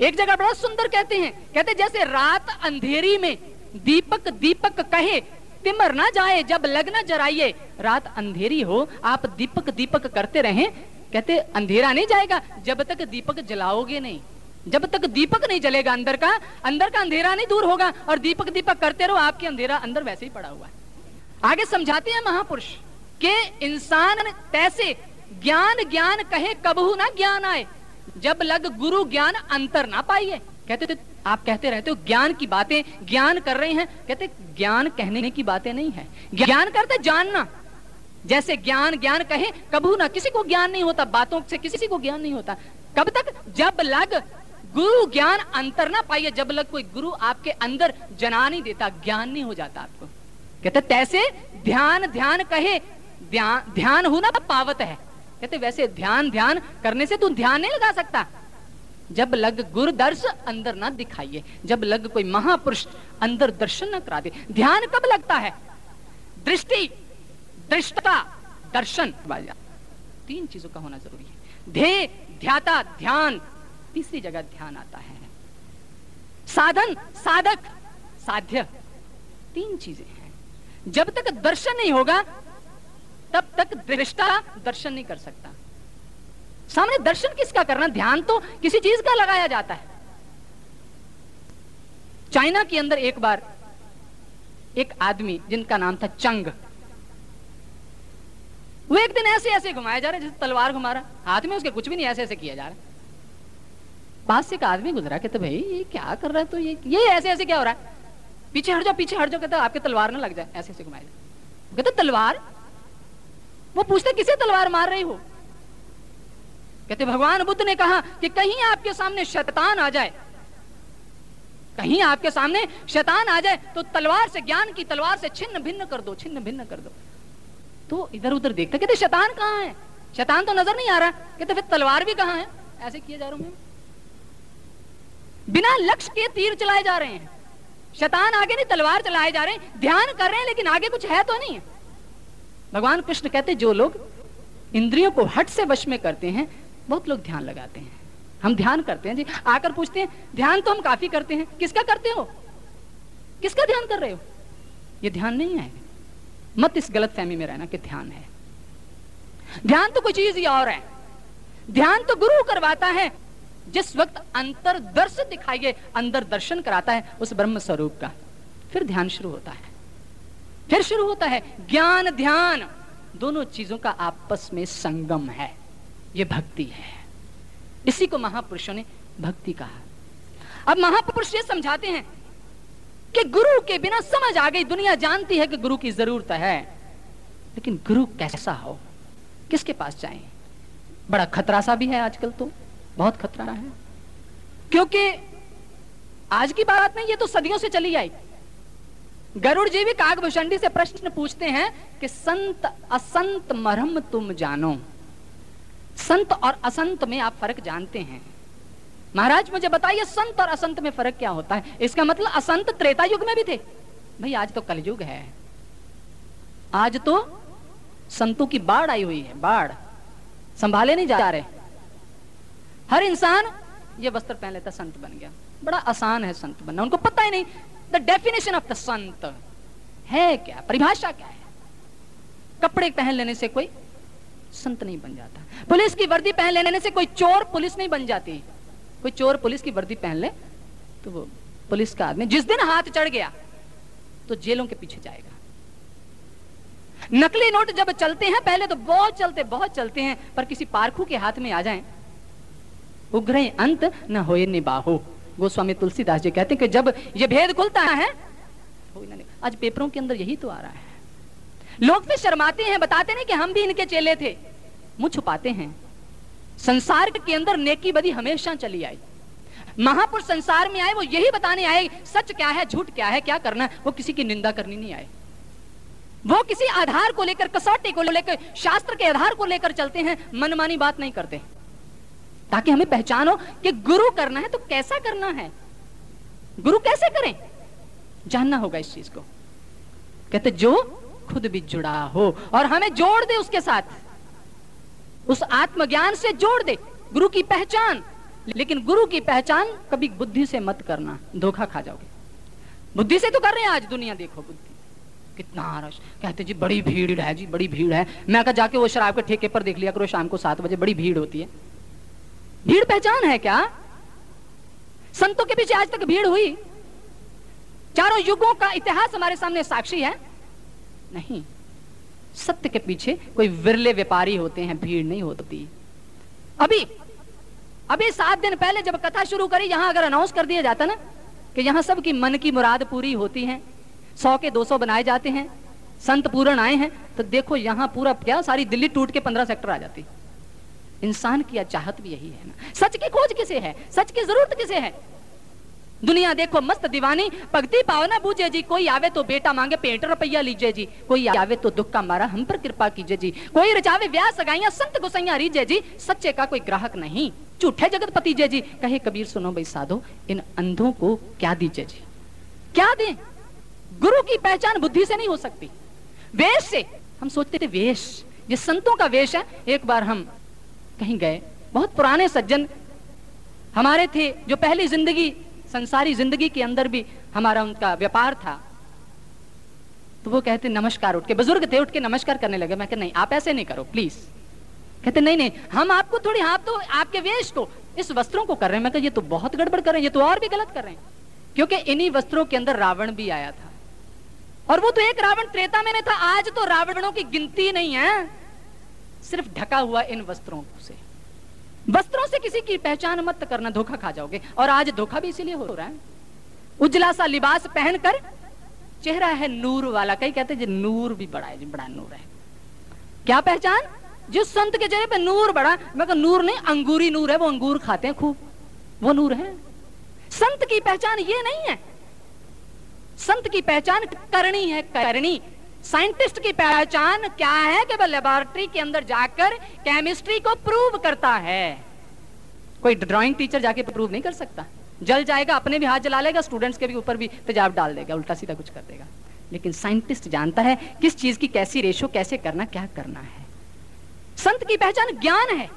एक जगह बड़ा सुंदर कहते हैं, कहते जैसे रात अंधेरी में दीपक दीपक कहे, तिमर ना जाए, जब लगना जराइए। रात अंधेरी हो, आप दीपक दीपक करते रहें, कहते अंधेरा नहीं जाएगा, जब तक दीपक जलाओगे नहीं। जब तक दीपक नहीं जलेगा अंदर का अंदर का अंधेरा नहीं दूर होगा, और दीपक दीपक करते रहो, आपके अंधेरा अंदर वैसे ही पड़ा हुआ है। आगे समझाते हैं महापुरुष के इंसान तैसे ज्ञान ज्ञान कहे, कबहू ना ज्ञान आए। जब लग गुरु ज्ञान अंतर ना पाइए। कहते थे, आप कहते रहते हो, ज्ञान की बातें ज्ञान कर रहे हैं। कहते, ज्ञान कहने की बातें नहीं है। ज्ञान करते जानना। जैसे ज्ञान ज्ञान कहे कबू ना, किसी को ज्ञान नहीं होता, बातों से किसी को ज्ञान नहीं होता। कब तक? जब लग गुरु ज्ञान अंतर ना पाइए, जब लग कोई गुरु आपके अंदर जना नहीं देता, ज्ञान नहीं हो जाता आपको। कहते, तैसे ध्यान ध्यान कहे, ध्यान ध्यान होना पावत है। कहते, वैसे ध्यान ध्यान करने से तू ध्यान नहीं लगा सकता। जब लग गुरु दर्श अंदर ना दिखाइए, जब लग कोई महापुरुष अंदर दर्शन ना करा दे, ध्यान कब लगता है? दृष्टि, दृष्टता, दर्शन तीन चीज़ों का होना ज़रूरी है। ध्याता, ध्यान तीसरी जगह ध्यान आता है। साधन, साधक, साध्य, तीन चीज़ें हैं। जब तक दर्शन नहीं होगा, तब तक दृष्टा दर्शन नहीं कर सकता। सामने दर्शन किसका करना? ध्यान तो किसी चीज़ का लगाया जाता है। चाइना के अंदर एक बार एक आदमी जिनका नाम था चंग, वो एक दिन ऐसे ऐसे घुमाया जा रहा है जैसे तलवार घुमा रहा हाथ में उसके कुछ भी नहीं ऐसे ऐसे किया जा रहा पास से एक आदमी गुजरा, कहते, भाई, ये क्या कर रहा है तो? ये ये ऐसे ऐसे क्या हो रहा है? पीछे हट जाओ, पीछे हट जाओ। कहते, आपके तलवार ना लग जाए। ऐसे ऐसे घुमाए। कहते, तलवार? वो पूछते, किसे तलवार मार रही हो? कहते, भगवान बुद्ध ने कहा कि कहीं आपके सामने शैतान आ जाए, कहीं आपके सामने शैतान आ जाए तो तलवार से ज्ञान की तलवार से छिन्न भिन्न कर दो छिन्न भिन्न कर दो। तो इधर उधर देखते, कहते, शैतान कहाँ है? शैतान तो नज़र नहीं आ रहा। कहते, फिर तलवार भी कहाँ है? ऐसे किए जा रहा हूँ बिना लक्ष्य के तीर चलाए जा रहे हैं। शैतान आगे नहीं, तलवार चलाए जा रहे हैं। ध्यान कर रहे हैं, लेकिन आगे कुछ है तो नहीं। भगवान कृष्ण कहते, जो लोग इंद्रियों को हट से वश में करते हैं, बहुत लोग ध्यान लगाते हैं। हम ध्यान करते हैं जी। आकर पूछते हैं, ध्यान तो हम काफ़ी करते हैं। किसका करते हो? किसका ध्यान कर रहे हो? ये ध्यान नहीं है। मत इस गलत फहमी में रहना कि ध्यान है। ध्यान तो कोई चीज़ ही और है। ध्यान तो गुरु करवाता है। जिस वक्त अंतर दर्श दिखाइए अंदर दर्शन कराता है, उस ब्रह्म स्वरूप का। फिर ध्यान शुरू होता है। फिर शुरू होता है, ज्ञान, ध्यान। दोनों चीज़ों का आपस में संगम है। यह भक्ति है। इसी को महापुरुषों ने भक्ति कहा। अब महापुरुष ये समझाते हैं कि गुरु के बिना समझ आ गई, दुनिया जानती है कि गुरु की ज़रूरत है। लेकिन गुरु कैसा हो? किसके पास जाए? बड़ा खतरा सा भी है आजकल तो। बहुत खतरा है। क्योंकि आज की बात नहीं ये तो सदियों से चली आई। गरुड़ जी भी कागभूषणी से प्रश्न पूछते हैं कि संत असंत मरम तुम जानो। संत और असंत में आप फ़र्क जानते हैं। महाराज, मुझे बताइए, संत और असंत में फ़र्क क्या होता है? इसका मतलब असंत त्रेता युग में भी थे। भाई, आज तो कलयुग है। आज तो संतों की बाढ़ आई हुई है, बाढ़। संभाले नहीं जा रहे। हर इंसान ये वस्त्र पहन लेता, संत बन गया। बड़ा आसान है संत बनना, उनको पता ही नहीं। द डेफिनेशन ऑफ़ द संत है क्या? परिभाषा क्या है? कपड़े पहन लेने से कोई संत नहीं बन जाता। पुलिस की वर्दी पहन लेने से कोई चोर पुलिस नहीं बन जाती। कोई चोर पुलिस की वर्दी पहन ले तो वो पुलिस का आदमी, जिस दिन हाथ चढ़ गया तो जेलों के पीछे जाएगा। नकली नोट जब चलते हैं, पहले तो बहुत चलते बहुत चलते हैं, पर किसी पारखू के हाथ में आ जाएँ उग्र अंत न हो निबाहो। गोस्वामी तुलसीदास जी कहते हैं कि जब ये भेद खुलता है आज पेपरों के अंदर यही तो आ रहा है। लोग फिर शर्माते हैं, बताते नहीं कि हम भी इनके चेले थे। मुँह छुपाते हैं। संसार के अंदर नेकी बदी हमेशा चली आई। महापुरुष संसार में आए, वो यही बताने आए, सच क्या है, झूठ क्या है, क्या करना है? वो किसी की निंदा करनी नहीं आए। वो किसी आधार को लेकर, कसौटी को लेकर, शास्त्र के आधार को लेकर चलते हैं, मनमानी बात नहीं करते। ताकि हमें पहचान हो कि गुरु करना है तो कैसा करना है? गुरु कैसे करें? जानना होगा इस चीज़ को। कहते, जो खुद भी जुड़ा हो और हमें जोड़ दे उसके साथ। उस आत्मज्ञान से जोड़ दे, गुरु की पहचान। लेकिन गुरु की पहचान कभी बुद्धि से मत करना। धोखा खा जाओगे। बुद्धि से तो कर रहे हैं आज दुनिया, देखो बुद्धि। कितना रश कहते, जी, बड़ी भीड़ है, जी, बड़ी भीड़ है। मैं कहा, जाके वो शराब के ठेके पर देख लिया करो, शाम को सात बजे बड़ी भीड़ होती है। भीड़ पहचान है क्या? संतों के पीछे आज तक भीड़ हुई। चारों युगों का इतिहास हमारे सामने साक्षी है। नहीं, सत्य के पीछे कोई विरले व्यापारी होते हैं, भीड़ नहीं होती। अभी अभी सात दिन पहले जब कथा शुरू करी, यहाँ अगर अनाउंस कर दिया जाता ना, कि यहाँ सबकी मन की मुराद पूरी होती है, सौ के दो सौ बनाए जाते हैं, संत पूरण आए हैं तो देखो यहाँ पूरा क्या सारी दिल्ली टूट के पंद्रह सेक्टर आ जाती। इंसान की चाहत भी यही है ना। सच की खोज किसे है? सच की ज़रूरत किसे है? दुनिया देखो, मस्त दीवानी भक्ति पावना बूझे जी। कोई आवे तो बेटा मांगे पेंट रुपया लीजिए जी। कोई आवे तो दुख का मारा हम पर कृपा कीजिए जी। कोई रचावे व्यास सगाइया, संत गुसैया रीजे जी। सच्चे का कोई ग्राहक नहीं। झूठे जगत पति जय जी। कहे कबीर सुनो भाई साधो, इन अंधों को क्या दीजिए जी? क्या दे? गुरु की पहचान बुद्धि से नहीं हो सकती। वेश से। हम सोचते थे वेश। ये संतों का वेश है। एक बार हम कहीं गए। बहुत पुराने सज्जन हमारे थे जो पहली ज़िंदगी, संसारी ज़िंदगी के अंदर भी हमारा उनका व्यापार था। तो वो कहते, नमस्कार, उठ के। बुज़ुर्ग थे, उठ के नमस्कार करने लगे। मैं नहीं, आप ऐसे नहीं करो, प्लीज़। कहते, नहीं नहीं, हम आपको थोड़ी, आप तो आपके वेश को, इस वस्त्रों को कर रहे हैं। मैं ये तो बहुत गड़बड़ कर रहे हैं, ये तो और भी गलत कर रहे हैं। क्योंकि इन्हीं वस्त्रों के अंदर रावण भी आया था। और वो तो एक रावण त्रेता में नहीं था, आज तो रावणों की गिनती नहीं है। सिर्फ़ ढका हुआ इन वस्त्रों से। वस्त्रों से किसी की पहचान मत करना, धोखा खा जाओगे। और आज धोखा भी इसीलिए हो रहा है। उजला सा लिबास पहनकर चेहरा है नूर वाला। कई कहते हैं नूर भी बड़ा है जी, बड़ा नूर है। क्या पहचान? जिस संत के चेहरे पे नूर बड़ा, मैं नूर नहीं, अंगूरी नूर है, वो अंगूर खाते हैं खूब। वो नूर है। संत की पहचान ये नहीं है। संत की पहचान करनी है, करनी। साइंटिस्ट की पहचान क्या है कि वह लेबोरेटरी के अंदर जाकर केमिस्ट्री को प्रूव करता है? कोई ड्राइंग टीचर जाके प्रूव नहीं कर सकता। जल जाएगा, अपने भी हाथ जला लेगा स्टूडेंट्स के भी ऊपर भी तेजाब डाल देगा, उल्टा सीधा कुछ कर देगा। लेकिन साइंटिस्ट जानता है किस चीज़ की कैसी रेशो कैसे करना, क्या करना है। संत की पहचान ज्ञान है,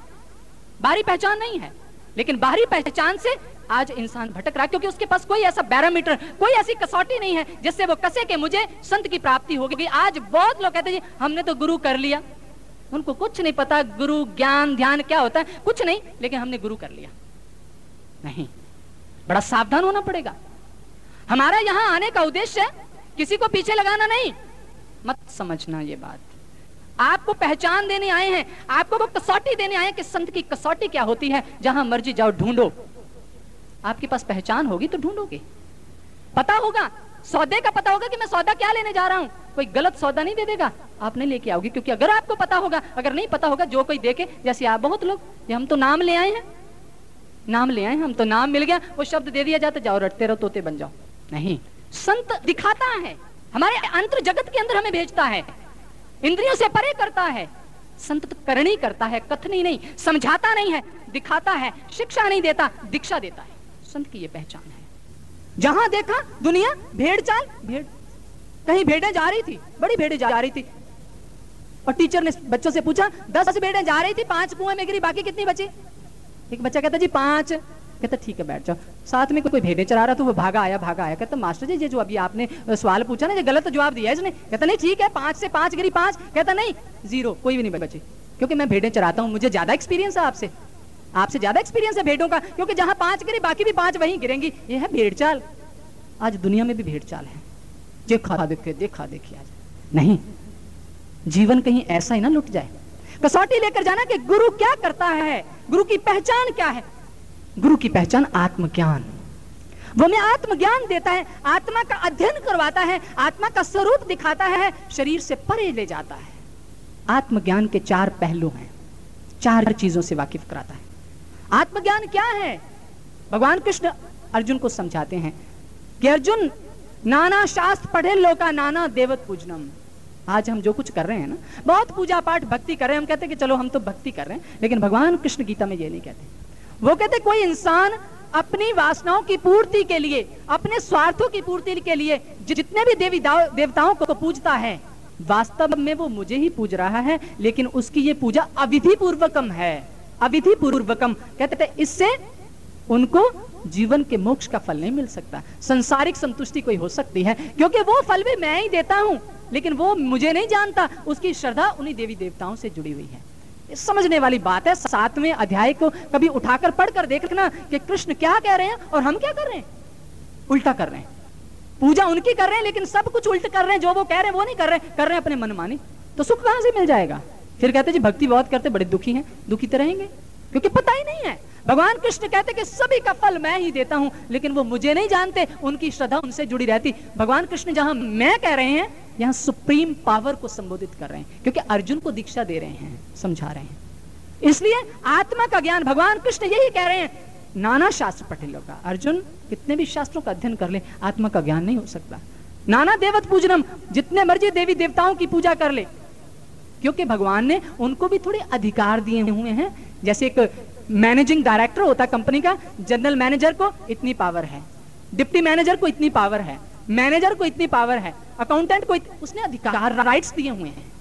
बाहरी पहचान नहीं है, लेकिन बाहरी पहचान से आज इंसान भटक रहा क्योंकि उसके पास कोई ऐसा बैरोमीटर कोई ऐसी कसौटी नहीं है, जिससे वो कसे के मुझे संत की प्राप्ति होगी। आज बहुत लोग कहते हैं हमने तो गुरु कर लिया। उनको कुछ नहीं पता, गुरु, ज्ञान, ध्यान क्या होता है, कुछ नहीं, लेकिन हमने गुरु कर लिया। नहीं, बड़ा सावधान होना पड़ेगा। हमारा यहाँ आने का उद्देश्य किसी को पीछे लगाना नहीं। मत समझना ये बात। आपको पहचान देने आए हैं, आपको वो कसौटी देने आए हैं कि संत की कसौटी क्या होती है, जहाँ मर्ज़ी जाओ, ढूंढो। आपके पास पहचान होगी तो ढूंढोगे। पता होगा। सौदे का पता होगा कि मैं सौदा क्या लेने जा रहा हूँ। कोई गलत सौदा नहीं दे देगा। आप नहीं लेके आओगे, क्योंकि अगर आपको पता होगा, अगर नहीं पता होगा, जो कोई देखे, जैसे आप बहुत लोग, ये हम तो नाम ले आए हैं। नाम ले आए हम तो नाम मिल गया, वो शब्द दे दिया जाता, जाओ, रटते रहो, तोते बन जाओ। नहीं। संत दिखाता है। हमारे अंतर जगत के अंदर हमें भेजता है। इंद्रियों से परे करता है। संत तो करनी करता है, कथनी नहीं, समझाता नहीं है, दिखाता है, शिक्षा नहीं देता, दीक्षा देता है। संत की ये पहचान है। जहाँ देखा, दुनिया भेड़ चाल भेड़ कहीं भेड़ें जा रही थी, बड़ी भेड़ें जा रही थी। और टीचर ने बच्चों से पूछा, दस भेड़ें जा रही थी, पाँच कुएँ में गिरी, बाकी कितनी बची? एक बच्चा कहता, जी, पाँच। कहता, ठीक है, बैठ जाओ। साथ में कोई भेड़े चरा रहा तो वो भागा आया भागा आया। कहता, मास्टर जी, ये जो अभी आपने सवाल पूछा ना, ये गलत जवाब दिया इसने। कहता, नहीं, ठीक है, पाँच से पाँच गिरी पाँच। कहता, नहीं, ज़ीरो, कोई भी नहीं बची, क्योंकि मैं भेड़े चराता हूँ, मुझे ज़्यादा एक्सपीरियंस है आपसे। आपसे ज़्यादा एक्सपीरियंस है भेड़ों का, क्योंकि जहाँ पाँच गिरे, बाकी भी पाँच वहीं गिरेंगी। ये है भेड़ चाल आज दुनिया में भी भेड़ चाल है। देखा, देखे, देखा देखिए आज। नहीं। जीवन कहीं ऐसा ही ना लुट जाए। कसौटी लेकर जाना कि गुरु क्या करता है? गुरु की पहचान क्या है? गुरु की पहचान आत्मज्ञान। वो हमें आत्मज्ञान देता है, आत्मा का अध्ययन करवाता है, आत्मा का स्वरूप दिखाता है, शरीर से परे ले जाता है। आत्मज्ञान के चार पहलू हैं। चार चीज़ों से वाकिफ कराता है। आत्मज्ञान क्या है? भगवान कृष्ण अर्जुन को समझाते हैं कि अर्जुन, नाना शास्त्र पढ़े, लोका नाना देवत पूजनम। आज हम जो कुछ कर रहे हैं ना, बहुत पूजा पाठ, भक्ति कर रहे हैं। हम कहते हैं कि चलो हम तो भक्ति कर रहे हैं, लेकिन भगवान कृष्ण गीता में ये नहीं कहते। वो कहते कोई इंसान अपनी वासनाओं की पूर्ति के लिए, अपने स्वार्थों की पूर्ति के लिए जितने भी देवी देवताओं को पूजता है, वास्तव में वो मुझे ही पूज रहा है, लेकिन उसकी ये पूजा अविधि पूर्वकम है। अविधि पूर्वकम कहते थे, इससे उनको जीवन के मोक्ष का फल नहीं मिल सकता। संसारिक संतुष्टि कोई हो सकती है, क्योंकि वो फल भी मैं ही देता हूँ, लेकिन वो मुझे नहीं जानता। उसकी श्रद्धा उन्हीं देवी देवताओं से जुड़ी हुई है। समझने वाली बात है, सातवें अध्याय को कभी उठाकर पढ़कर देखना कि कृष्ण क्या कह रहे हैं और हम क्या कर रहे हैं। उल्टा कर रहे हैं। पूजा उनकी कर रहे हैं, लेकिन सब कुछ उल्ट कर रहे हैं। जो वो कह रहे हैं, वो नहीं कर रहे कर रहे हैं अपने मनमानी। तो सुख कहाँ से मिल जाएगा? फिर कहते जी, भक्ति बहुत करते, बड़े दुखी हैं, दुखी तो रहेंगे, क्योंकि पता ही नहीं है। भगवान कृष्ण कहते कि सभी का फल मैं ही देता हूँ, लेकिन वो मुझे नहीं जानते, उनकी श्रद्धा उनसे जुड़ी रहती। भगवान कृष्ण जहाँ मैं कह रहे हैं, यहाँ सुप्रीम पावर को संबोधित कर रहे हैं, क्योंकि अर्जुन को दीक्षा दे रहे हैं, समझा रहे हैं। इसलिए आत्मा का ज्ञान, भगवान कृष्ण यही कह रहे हैं, नाना शास्त्र पढ़े लोग, अर्जुन कितने भी शास्त्रों का अध्ययन कर ले, आत्मा का ज्ञान नहीं हो सकता। नाना देवत पूजनम, जितने मर्ज़ी देवी देवताओं की पूजा कर ले क्योंकि भगवान ने उनको भी थोड़े अधिकार दिए हुए हैं। जैसे एक मैनेजिंग डायरेक्टर होता कंपनी का जनरल मैनेजर को इतनी पावर है। डिप्टी मैनेजर को इतनी पावर है। मैनेजर को इतनी पावर है। अकाउंटेंट को इत... उसने अधिकार राइट्स दिए हुए हैं।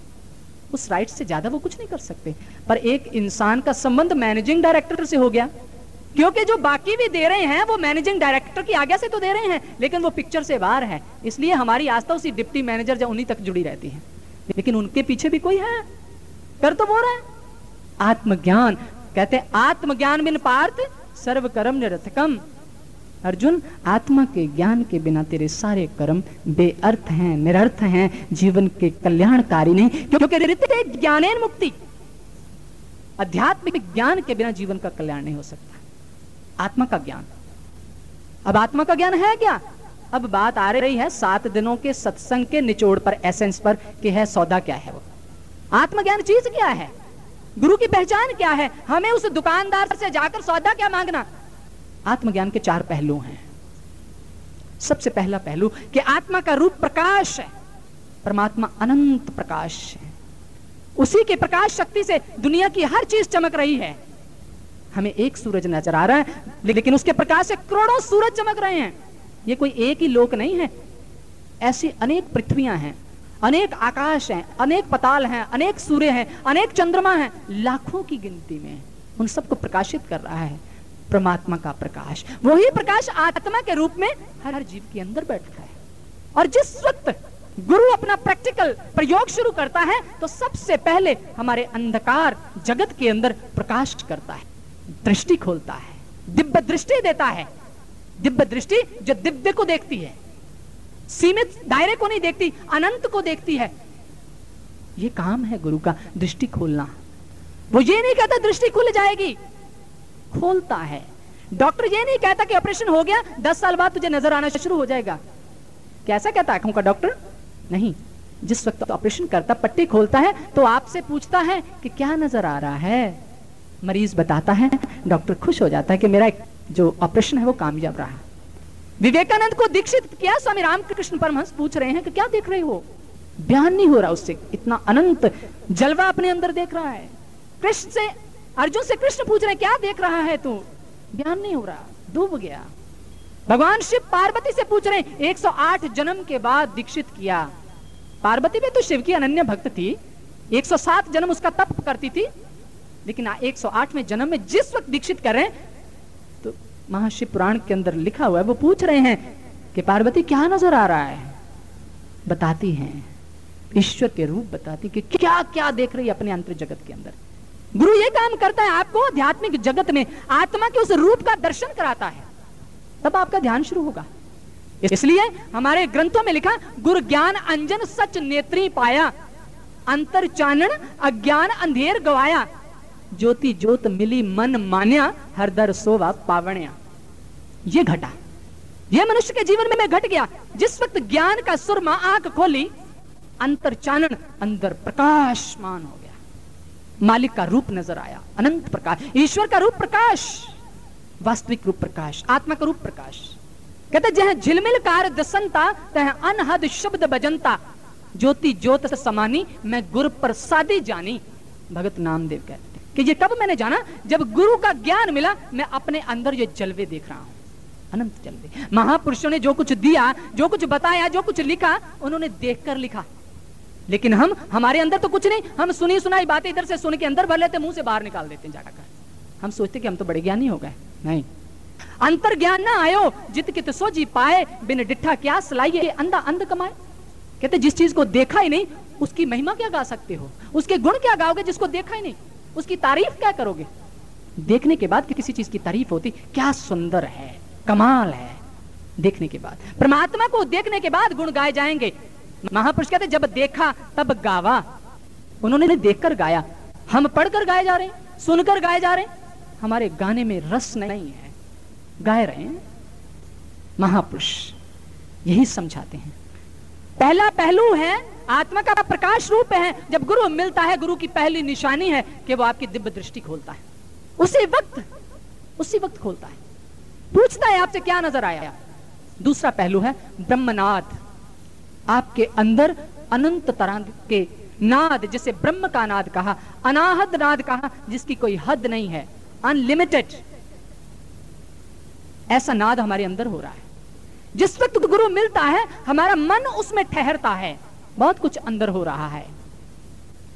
उस राइट्स से ज़्यादा वो कुछ नहीं कर सकते। पर एक इंसान का संबंध मैनेजिंग डायरेक्टर से हो गया। क्योंकि जो बाकी भी दे रहे हैं, वो मैनेजिंग डायरेक्टर की आज्ञा से तो दे रहे हैं, लेकिन वो पिक्चर से बाहर है। इसलिए हमारी आस्था उसी डिप्टी मैनेजर जो उन्हीं तक जुड़ी रहती है। लेकिन उनके पीछे भी कोई है? कर तो वो रहा है। आत्मज्ञान, कहते आत्मज्ञान बिन पार्थ सर्व कर्म निरथकम अर्जुन, आत्मा के ज्ञान के बिना तेरे सारे कर्म बेअर्थ हैं, निरर्थ हैं, जीवन के कल्याणकारी नहीं, क्योंकि ज्ञान मुक्ति। आध्यात्मिक ज्ञान के बिना जीवन का कल्याण नहीं हो सकता। आत्मा का ज्ञान। अब आत्मा का ज्ञान है क्या? अब बात आ रही है सात दिनों के सत्संग के निचोड़ पर एसेंस पर, कि है सौदा क्या है वो? आत्मज्ञान चीज़ क्या है? गुरु की पहचान क्या है? हमें उस दुकानदार से जाकर सौदा क्या मांगना? आत्मज्ञान के चार पहलू हैं। सबसे पहला पहलू, कि आत्मा का रूप प्रकाश है। परमात्मा अनंत प्रकाश है। उसी के प्रकाश शक्ति से दुनिया की हर चीज़ चमक रही है। हमें एक सूरज नज़र आ रहा है, लेकिन उसके प्रकाश से करोड़ों सूरज चमक रहे हैं। ये कोई एक ही लोक नहीं है। ऐसी अनेक पृथ्वियाँ हैं, अनेक आकाश हैं, अनेक पताल हैं, अनेक सूर्य हैं, अनेक चंद्रमा हैं। लाखों की गिनती में उन सबको प्रकाशित कर रहा है परमात्मा का प्रकाश। वही प्रकाश आत्मा के रूप में हर हर जीव के अंदर बैठता है। और जिस वक्त गुरु अपना प्रैक्टिकल प्रयोग शुरू करता है तो सबसे पहले हमारे अंधकार जगत के अंदर प्रकाश करता है, दृष्टि खोलता है, दिव्य दृष्टि देता है दिव्य दृष्टि जो दिव्य को देखती है। सीमित दायरे को नहीं देखती, अनंत को देखती है। ये काम है गुरु का, दृष्टि खोलना। वो ये नहीं कहता दृष्टि खुल जाएगी। खोलता है। डॉक्टर ये नहीं कहता कि ऑपरेशन हो गया, दस साल बाद तुझे नज़र आना शुरू हो जाएगा। कैसा कहता आँखों का डॉक्टर? नहीं, जिस वक्त ऑपरेशन करता, पट्टी खोलता है तो आपसे पूछता है कि क्या नज़र आ रहा है? मरीज़ बताता है, डॉक्टर खुश हो जाता है कि मेरा जो ऑपरेशन है, वो कामयाब रहा विवेकानंद को दीक्षित किया स्वामी रामकृष्ण परमहंस पूछ रहे हैं कि क्या देख रहे हो? बयान नहीं हो रहा उससे, इतना अनंत जलवा अपने अंदर देख रहा है। कृष्ण से, अर्जुन से कृष्ण पूछ रहे क्या देख रहा है तू? बयान नहीं हो रहा, डूब गया। भगवान शिव पार्वती से पूछ रहे 108 जन्म के बाद दीक्षित किया। पार्वती भी तो शिव की अनन्य भक्त थी 107 जन्म उसका तप करती थी, लेकिन 108 में जन्म में जिस वक्त दीक्षित कर रहे हैं महाशिव पुराण के अंदर लिखा हुआ है, वो पूछ रहे हैं कि पार्वती, क्या नज़र आ रहा है? बताती हैं, ईश्वर के रूप बताती कि क्या क्या देख रही है अपने अंतर जगत के अंदर। गुरु ये काम करता है, आपको आध्यात्मिक जगत में आत्मा के उस रूप का दर्शन कराता है। तब आपका ध्यान शुरू होगा। इसलिए हमारे ग्रंथों में लिखा, गुरु ज्ञान अंजन सच नेत्री पाया अंतर चानन अज्ञान अंधेर गवाया। ज्योति ज्योत मिली मन मान्या, हर दर सोवा पावण्या। ये घटा। ये मनुष्य के जीवन में मैं घट गया। जिस वक्त ज्ञान का सुरमा आँख खोली, अंतर चानन अंदर प्रकाशमान हो गया। मालिक का रूप नज़र आया, अनंत प्रकाश। ईश्वर का रूप प्रकाश, वास्तविक रूप प्रकाश, आत्मा का रूप प्रकाश। कहते, जह झिलमिल कार दसंता तह अनहद शब्द बजंता ज्योति ज्योत समानी, मैं गुरु प्रसादी जानी, भगत नामदेव कहते। कि ये कब मैंने जाना जब गुरु का ज्ञान मिला, मैं अपने अंदर ये जलवे देख रहा हूँ। अनंत जलवे। महापुरुषों ने जो कुछ दिया, जो कुछ बताया, जो कुछ लिखा, उन्होंने देखकर लिखा। लेकिन हम, हमारे अंदर तो कुछ नहीं। हम सुनी सुनाई बातें इधर से सुन के अंदर भर लेते, मुँह से बाहर निकाल देते हैं जाकर। हम सोचते कि हम तो बड़े ज्ञानी हो गए। नहीं। अंतर ज्ञान ना आयो, जित कित सो जी पाए, बिन डिठा क्या सलाइए अंधा अंध कमाए। कहते, जिस चीज़ को देखा ही नहीं, उसकी महिमा क्या गा सकते हो? उसके गुण क्या गाओगे जिसको देखा ही नहीं? उसकी तारीफ़ क्या करोगे? देखने के बाद कि किसी चीज़ की तारीफ़ होती, क्या सुंदर है, कमाल है। देखने के बाद। परमात्मा को देखने के बाद गुण गाए जाएँगे। महापुरुष कहते, जब देखा, तब गावा। उन्होंने देखकर गाया। हम पढ़कर गाए जा रहे हैं, सुनकर गाए जा रहे हैं। हमारे गाने में रस नहीं है। गाए रहे हैं। महापुरुष यही समझाते हैं। पहला पहलू है आत्मा का प्रकाश रूप है। जब गुरु मिलता है, गुरु की पहली निशानी है कि वो आपकी दिव्य दृष्टि खोलता है। उसी वक्त उसी वक्त खोलता है। पूछता है आपसे, क्या नज़र आया? दूसरा पहलू है ब्रह्मनाथ आपके अंदर अनंत तरह के नाद, जिसे ब्रह्म का नाद कहा अनाहद नाद कहा, जिसकी कोई हद नहीं है। अनलिमिटेड ऐसा नाद हमारे अंदर हो रहा है। जिस वक्त गुरु मिलता है, हमारा मन उसमें ठहरता है। बहुत कुछ अंदर हो रहा है।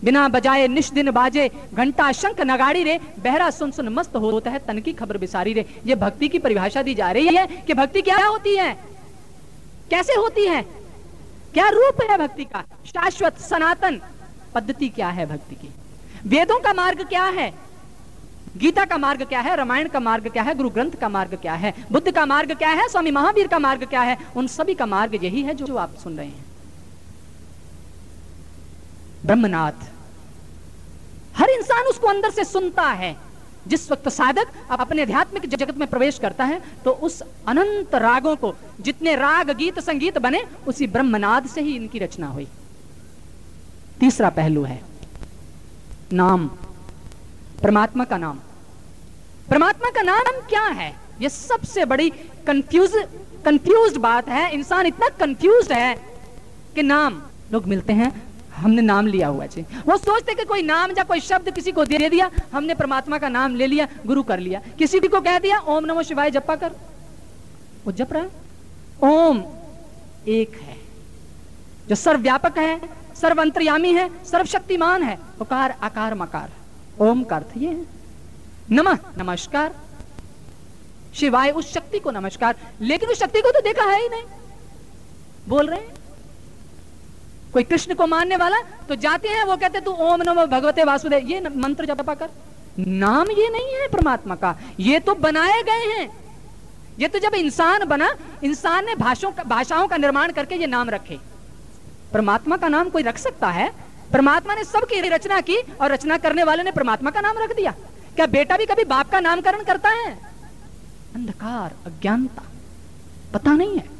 बिना बजाए निश दिन बाजे घंटा शंख नगाड़ी रे, बहरा सुन सुन मस्त होता है, तन की खबर बिसारी रे। ये भक्ति की परिभाषा दी जा रही है कि भक्ति क्या होती है? कैसे होती है? क्या रूप है भक्ति का? शाश्वत सनातन पद्धति क्या है भक्ति की? वेदों का मार्ग क्या है? गीता का मार्ग क्या है? रामायण का मार्ग क्या है? गुरु ग्रंथ का मार्ग क्या है? बुद्ध का मार्ग क्या है? स्वामी महावीर का मार्ग क्या है? उन सभी का मार्ग यही है जो आप सुन रहे हैं। ब्रह्मनाथ। हर इंसान उसको अंदर से सुनता है। जिस वक्त साधक अपने आध्यात्मिक जगत में प्रवेश करता है तो उस अनंत रागों को, जितने राग, गीत, संगीत बने, उसी ब्रह्मनाद से ही इनकी रचना हुई। तीसरा पहलू है। नाम। परमात्मा का नाम। परमात्मा का नाम क्या है? यह सबसे बड़ी कंफ्यूज कंफ्यूज बात है। इंसान इतना कंफ्यूज है कि नाम। लोग मिलते हैं हमने नाम लिया हुआ है वो सोचते कि कोई नाम या कोई शब्द किसी को दे दिया, हमने परमात्मा का नाम ले लिया, गुरु कर लिया। किसी भी को कह दिया, ओम नमो शिवाय, जपा कर। वो जप रहा ओम एक है। जो सर्वव्यापक है सर्वंतरयामी है, सर्वशक्तिमान है उकार आकार, मकार। ओम का अर्थ ये है। नमः, नमस्कार। शिवाय उस शक्ति को नमस्कार। लेकिन उस शक्ति को तो देखा है ही नहीं। बोल रहे हैं? कोई कृष्ण को मानने वाला तो जाते हैं, वो कहते तू ओम नमो भगवते वासुदेव। ये मंत्र जपा कर। नाम ये नहीं है परमात्मा का, ये तो बनाए गए हैं। ये तो जब इंसान बना, इंसान ने भाषाओं का भाषाओं का निर्माण करके ये नाम रखे। परमात्मा का नाम कोई रख सकता है? परमात्मा ने सबकी रचना की और रचना करने वाले ने परमात्मा का नाम रख दिया। क्या बेटा भी कभी बाप का नामकरण करता है? अंधकार, अज्ञानता, पता नहीं है।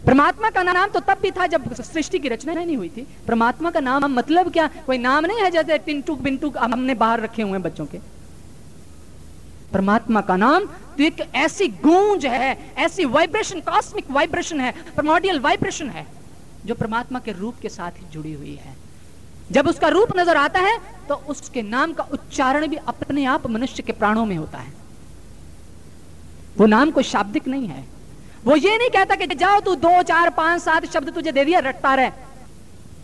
परमात्मा का नाम तो तब भी था जब सृष्टि की रचना नहीं हुई थी। परमात्मा का नाम मतलब क्या? कोई नाम नहीं है जैसे टिंटू बिंटू हमने बाहर रखे हुए हैं बच्चों के। परमात्मा का नाम तो एक ऐसी गूंज है, ऐसी वाइब्रेशन कॉस्मिक वाइब्रेशन है प्रमोडियल वाइब्रेशन है, जो परमात्मा के रूप के साथ ही जुड़ी हुई है। जब उसका रूप नज़र आता है तो उसके नाम का उच्चारण भी अपने आप मनुष्य के प्राणों में होता है। वो नाम कोई शाब्दिक नहीं है। वो ये नहीं कहता कि जाओ तू दो, चार, पाँच, सात शब्द तुझे दे दिया, रटता रहे।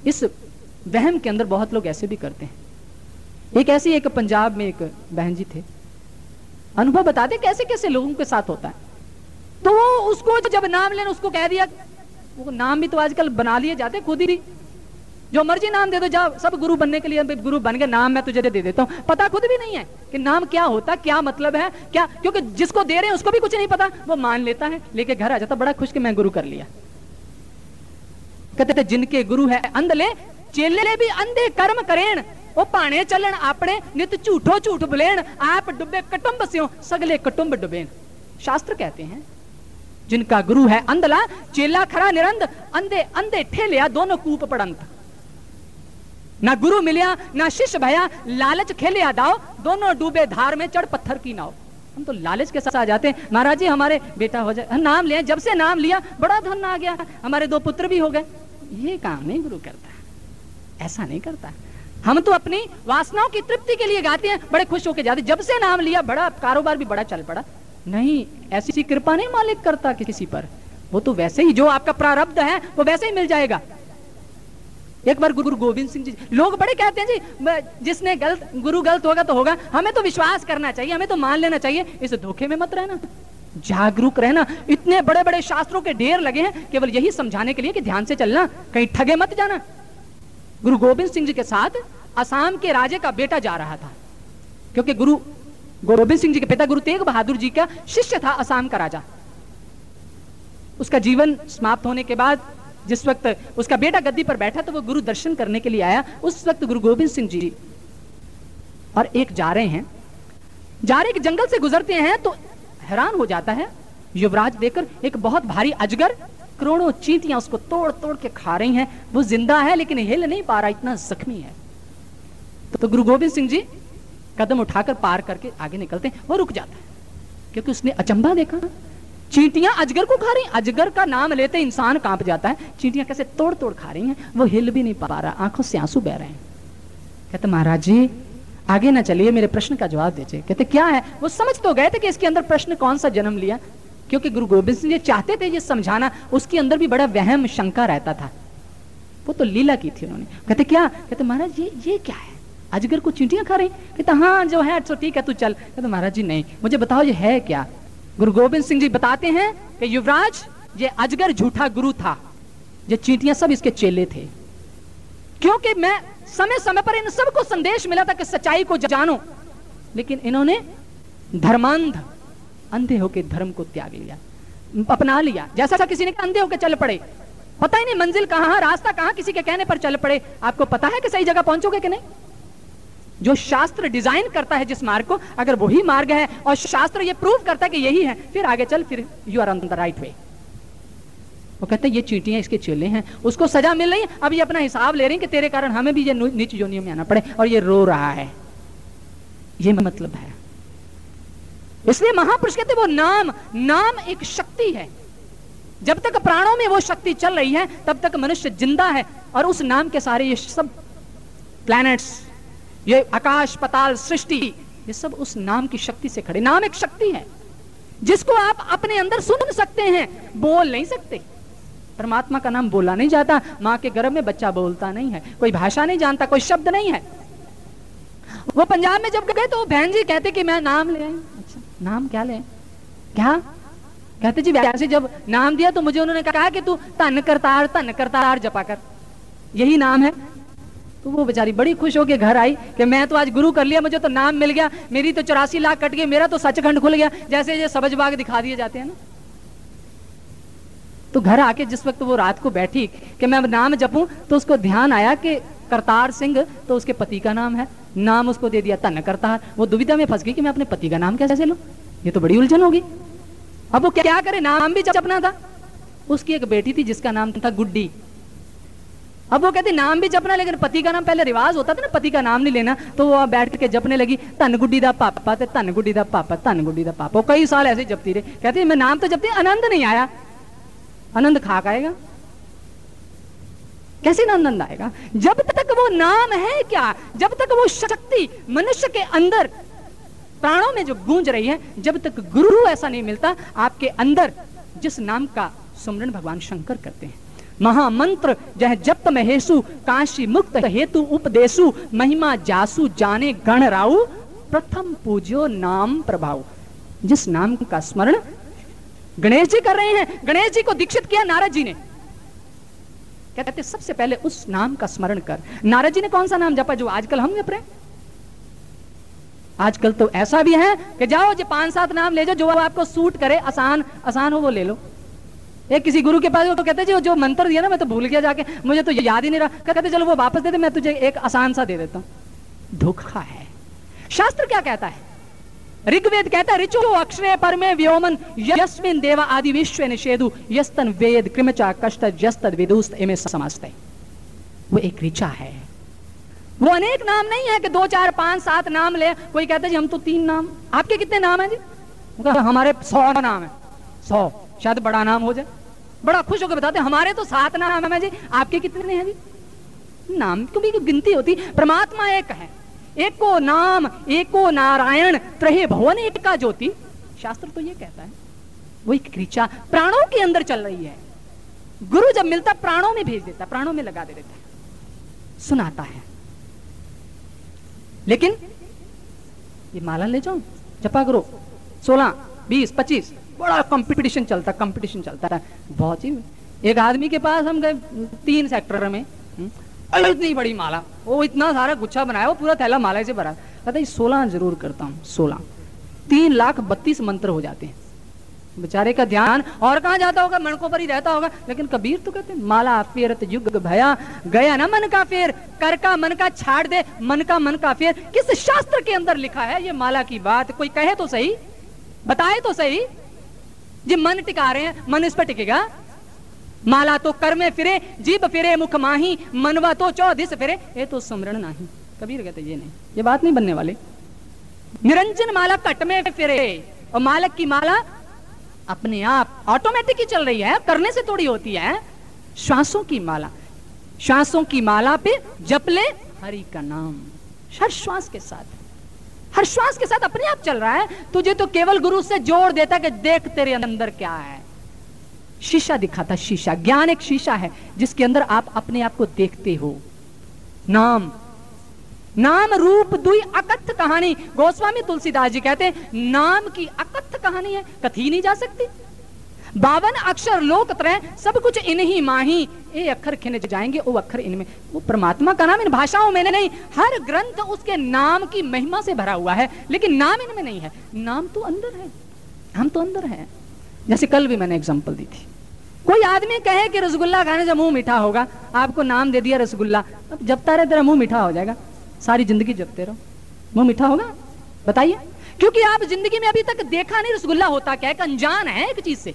इस वहम के अंदर बहुत लोग ऐसे भी करते हैं। एक ऐसी एक पंजाब में एक बहन जी थे। अनुभव बताते कैसे कैसे लोगों के साथ होता है। तो वो उसको जब नाम लेना उसको कह दिया, वो नाम भी तो आजकल बना लिए जाते खुद ही जो मर्ज़ी नाम दे दो जाओ सब गुरु बनने के लिए गुरु बन गए, नाम मैं तुझे दे देता हूँ। पता खुद भी नहीं है कि नाम क्या होता, क्या मतलब है, क्या, क्योंकि जिसको दे रहे हैं उसको भी कुछ नहीं पता, वो मान लेता है, लेके घर आ जाता बड़ा खुश कि मैं गुरु कर लिया। कहते थे, जिनके गुरु है अंधले, चेले भी अंधे कर्म करें वो पाने चलन अपने नित झूठो झूठ बुलेन आप डुबे कटुंब से सगले कटुंब डुबेन शास्त्र कहते हैं, जिनका गुरु है अंधला, चेला खरा निरंद अंधे अंधे ठेलिया, दोनों कूप पड़ंत। ना गुरु मिलिया, ना शिष्य भया, लालच खेले दाओ, दोनों डूबे धार में चढ़ पत्थर की नाव। हम तो लालच के साथ आ जाते हैं। महाराज जी, हमारे बेटा हो जाए। नाम लिया, जब से नाम लिया, बड़ा धन आ गया। हमारे दो पुत्र भी हो गए। ये काम नहीं गुरु करता। ऐसा नहीं करता। हम तो अपनी वासनाओं की तृप्ति के लिए गाते हैं। बड़े खुश होकर जाते। जब से नाम लिया, बड़ा कारोबार भी बड़ा चल पड़ा। नहीं, ऐसी कृपा नहीं मालिक करता किसी पर। वो तो वैसे ही, जो आपका प्रारब्ध है, वो वैसे ही मिल जाएगा। एक बार गुरु गोविंद सिंह जी, लोग बड़े कहते हैं जी जिसने गलत, गुरु गलत होगा तो होगा, हमें तो विश्वास करना चाहिए, हमें तो मान लेना चाहिए, इस धोखे में मत रहना, जागरूक रहना। इतने बड़े बड़े शास्त्रों के ढेर लगे हैं, केवल यही समझाने के लिए कि ध्यान से चलना, कहीं ठगे मत जाना। गुरु गोविंद सिंह जी के साथ असम के राजे का बेटा जा रहा था, क्योंकि गुरु, गोविंद सिंह जी के पिता गुरु तेग बहादुर जी का शिष्य था असम का राजा। उसका जीवन समाप्त होने के बाद जिस वक्त उसका बेटा गद्दी पर बैठा तो वो गुरु दर्शन करने के लिए आया उस वक्त गुरु गोविंद सिंह जी और एक जा रहे हैं। जा रहे जंगल से गुजरते हैं तो हैरान हो जाता है। युवराज देखकर एक बहुत भारी अजगर करोड़ों चींटियाँ उसको तोड़ तोड़ के खा रही हैं। वो ज़िंदा है लेकिन हिल नहीं पा रहा इतना जख्मी है। तो, तो गुरु गोविंद सिंह जी कदम उठाकर पार करके आगे निकलते हैं वो रुक जाता है क्योंकि उसने अचंबा देखा। चींटियाँ अजगर को खा रही अजगर का नाम लेते इंसान काँप जाता है। चींटियाँ कैसे तोड़ तोड़ खा रही हैं? वो हिल भी नहीं पा रहा। आँखों से आँसू बह रहे हैं। कहते, महाराज जी, आगे ना चलिए, मेरे प्रश्न का जवाब दीजिए। कहते, क्या है? वो समझ तो गए थे कि इसके अंदर प्रश्न कौन सा जन्म लिया। क्योंकि गुरु गोविंद सिंह जी चाहते थे ये समझाना। उसके अंदर भी बड़ा वहम, शंका रहता था। वो तो लीला की थी उन्होंने। कहते, क्या? कहते, महाराज ये ये क्या है? अजगर को चींटियाँ खा रही कहते हाँ जो है तो ठीक है, तू चल। कहते, महाराज जी, नहीं। मुझे बताओ, ये है क्या? गुरु गोविंद सिंह जी बताते हैं कि युवराज, ये अजगर झूठा गुरु था। ये चींटियाँ सब इसके चेले थे। क्योंकि मैं समय समय पर इन सबको संदेश मिला था कि सच्चाई को जानो, लेकिन इन्होंने धर्मांध, अंधे होकर धर्म को त्याग लिया, अपना लिया। जैसा किसी ने अंधे होकर चल पड़े। पता ही नहीं मंजिल कहाँ, रास्ता कहाँ किसी के कहने पर चल पड़े। आपको पता है कि सही जगह पहुंचोगे कि नहीं? जो शास्त्र डिज़ाइन करता है जिस मार्ग को, अगर वही मार्ग है और शास्त्र ये प्रूव करता है कि यही है, फिर आगे चल, फिर you are on the right way वो कहते हैं, ये चीटियाँ इसके चेले हैं, उसको सजा मिल रही है, अब ये अपना हिसाब ले रहे हैं कि तेरे कारण हमें भी ये नीच जोनियों में आना पड़े और ये रो रहा है. ये मतलब है। इसलिए महापुरुष कहते वो नाम नाम एक शक्ति है। जब तक प्राणों में वो शक्ति चल रही है, तब तक मनुष्य ज़िंदा है और उस नाम के सारे ये सब प्लैनेट्स ये आकाश, पताल, सृष्टि, ये सब उस नाम की शक्ति से खड़े। नाम एक शक्ति है, जिसको आप अपने अंदर सुन सकते हैं, बोल नहीं सकते। परमात्मा का नाम बोला नहीं जाता, माँ के गर्भ में बच्चा बोलता नहीं है, कोई भाषा नहीं जानता, कोई शब्द नहीं है। वो पंजाब में जब गए तो बहन जी कहते कि मैं नाम ले अच्छा नाम क्या ले क्या? कहते जी वैसे जब नाम दिया तो मुझे उन्होंने कहा कि तू धन करतार धन करतार जपा कर। यही नाम है। तो वो बेचारी बड़ी खुश होकर घर आई कि मैं तो आज गुरु कर लिया, मुझे तो नाम मिल गया, मेरी तो चौरासी लाख कट गई, मेरा तो सचखंड खुल गया। जैसे ये सबज बाग दिखा दिए जाते हैं ना। तो घर आके जिस वक्त वो रात को बैठी कि मैं नाम जपूं तो उसको ध्यान आया कि करतार सिंह तो उसके पति का नाम है। नाम उसको दे दिया तन करतार। वो दुविधा में फंस गई कि मैं अपने पति का नाम कैसे लू? ये तो बड़ी उलझन होगी। अब वो क्या करे? नाम भी जपना था। उसकी एक बेटी थी जिसका नाम था गुड्डी। अब वो कहती, नाम भी जपना, लेकिन पति का नाम पहले रिवाज होता था ना, पति का नाम नहीं लेना तो वो बैठ के जपने लगी धन गुड्डी का पापा ते धन गुड्डी का पापा धन गुड्डी का पापा कई साल ऐसे जपती रहे। कहती, मैं नाम तो जपती, आनंद नहीं आया। आनंद खा आएगा। कैसे आनंद आएगा? जब तक वो नाम है क्या? जब तक वो शक्ति मनुष्य के अंदर, प्राणों में जो गूंज रही है, जब तक गुरु ऐसा नहीं मिलता, आपके अंदर जिस नाम का सुमरण भगवान शंकर करते हैं। महामंत्र, जह जप महेशु काशी मुक्त हेतु उपदेशु, महिमा जासु, जाने गण राउ प्रथम पूज्यो नाम प्रभाव। जिस नाम का स्मरण गणेश जी कर रहे हैं, गणेश जी को दीक्षित किया नारद जी ने। कहते सबसे पहले उस नाम का स्मरण कर। नारद जी ने कौन सा नाम जपा जो आजकल हम जप रहे आजकल तो ऐसा भी है कि जाओ जो, पाँच सात नाम ले जाओ, जो आपको सूट करे, आसान आसान हो वो ले लो। एक किसी गुरु के पास वो तो कहते जो जो मंत्र दिया ना, मैं तो भूल गया जाके, मुझे तो याद ही नहीं रहा। कहते चलो, वो वापस दे दे, मैं तुझे एक आसान सा दे देता हूँ। धोखा है। शास्त्र क्या कहता है? ऋग्वेद कहता है, ऋचो अक्षरे पर में व्योमन यस्मिन देवा आदि विश्व निषेधु, यस्तन वेद कृमचा कष्ट जस्तद विदुस्त इमे समझते वो एक ऋचा है। वो अनेक नाम नहीं है कि दो, चार, पाँच, सात नाम ले। कोई कहता है, जी, हम तो तीन नाम, आपके कितने नाम है जी? हमारे सौ नाम है, सौ। शायद बड़ा नाम हो जाए। बड़ा खुश होकर बताते हमारे तो सात नाम है जी। आपके कितने हैं जी नाम क्योंकि गिनती होती, परमात्मा एक है। एको नाम, एको नारायण, त्रहे भवन एक का ज्योति। शास्त्र तो ये कहता है, वो एक क्रीचा प्राणों के अंदर चल रही है। गुरु जब मिलता, प्राणों में भेज देता, प्राणों में लगा दे देता है। सुनाता है। लेकिन, ये माला ले जाओ जपा करो। सोलह, बीस, पच्चीस। बड़ा कंपटीशन चलता कंपटीशन चलता है बहुत ही एक आदमी के पास हम गए तीन सेक्टर में। हम्म, इतनी बड़ी माला। वो इतना सारा गुच्छा बनाया वो पूरा थैला माला से भरा। कहता सोलह ज़रूर करता हूँ सोलह। तीन लाख बत्तीस मंत्र हो जाते हैं। बेचारे का ध्यान और कहा जाता होगा? मणकों पर ही रहता होगा। लेकिन कबीर तो कहते माला फेरत युग भया गया ना मन का फेर। कर का मन का छाड़ दे मन का मन का फेर। किस शास्त्र के अंदर लिखा है ये माला की बात? कोई कहे तो सही? बताए तो सही? जी मन टिका रहे हैं, मन इस पर टिकेगा। माला तो कर में फिरे जीप फिरे, मुख माही, मनवा तो चौदिस फिरे। ये तो सुमरण नहीं कबीर कहते ये नहीं। ये बात नहीं बनने वाले। निरंजन माला कट में फिरे, और मालक की माला अपने आप ऑटोमेटिक ही चल रही है, करने से थोड़ी होती है। श्वासों की माला, श्वासों की माला पे जप ले हरि का नाम, हर श्वास के साथ। हर श्वास के साथ अपने आप चल रहा है, तुझे तो केवल गुरु से जोड़ देता कि देख तेरे अंदर क्या है। शीशा दिखाता, शीशा। ज्ञान एक शीशा है, जिसके अंदर आप अपने आप को देखते हो। नाम। नाम रूप दुई अकथ कहानी। गोस्वामी तुलसीदास जी कहते हैं, नाम की अकथ कहानी है, कथी नहीं जा सकती? बावन अक्षर लोक त्रय सब कुछ इन्हीं माही। ये अक्षर खिन जाएँगे वो अक्षर इनमें। वो परमात्मा का नाम इन भाषाओं में नहीं, हर ग्रंथ उसके नाम की महिमा से भरा हुआ है, लेकिन नाम इनमें नहीं है। नाम तो अंदर है। हम तो अंदर है। जैसे कल भी मैंने एग्ज़ाम्पल दी थी। कोई आदमी कहे कि रसगुल्ला खाने से मुँह मीठा होगा, आपको नाम दे दिया रसगुल्ला, अब जबता रहे तेरा मुँह मीठा हो जाएगा। सारी ज़िंदगी जपते रहो। मुँह मीठा होगा? बताइए। क्योंकि आप ज़िंदगी में अभी तक देखा नहीं रसगुल्ला होता क्या एक अनजान है एक चीज़ से।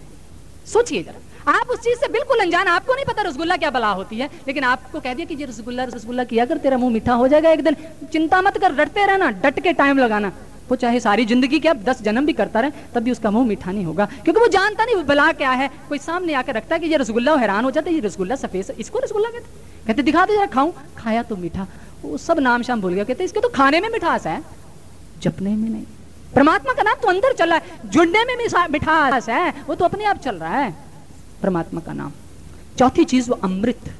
सोचिए जरा। आप उस चीज़ से बिल्कुल अनजान, आपको नहीं पता रसगुल्ला क्या बला होती है। लेकिन आपको कह दिया कि ये रसगुल्ला रसगुल्ला किया कर, तेरा मुँह मीठा हो जाएगा एक दिन। चिंता मत कर, रटते रहना, डट के टाइम लगाना। वो चाहे सारी ज़िंदगी क्या दस जन्म भी करता रहे, तब भी उसका मुँह मीठा नहीं होगा। क्योंकि वो जानता नहीं वो बला क्या है। कोई सामने आकर रखता है कि ये रसगुल्ला हैरान हो जाता है, ये रसगुल्ला सफ़ेद इसको रसगुल्ला कहते कहते, दिखा दे जरा, खाऊं? खाया तो मीठा। वो सब नाम शाम भूल गया। कहते, इसके तो खाने में मिठास है। जपने में नहीं। परमात्मा का नाम तो अंदर चल रहा है। जुड़ने में मिठास है। वो तो अपने आप चल रहा है। परमात्मा का नाम। चौथी चीज़ वो अमृत।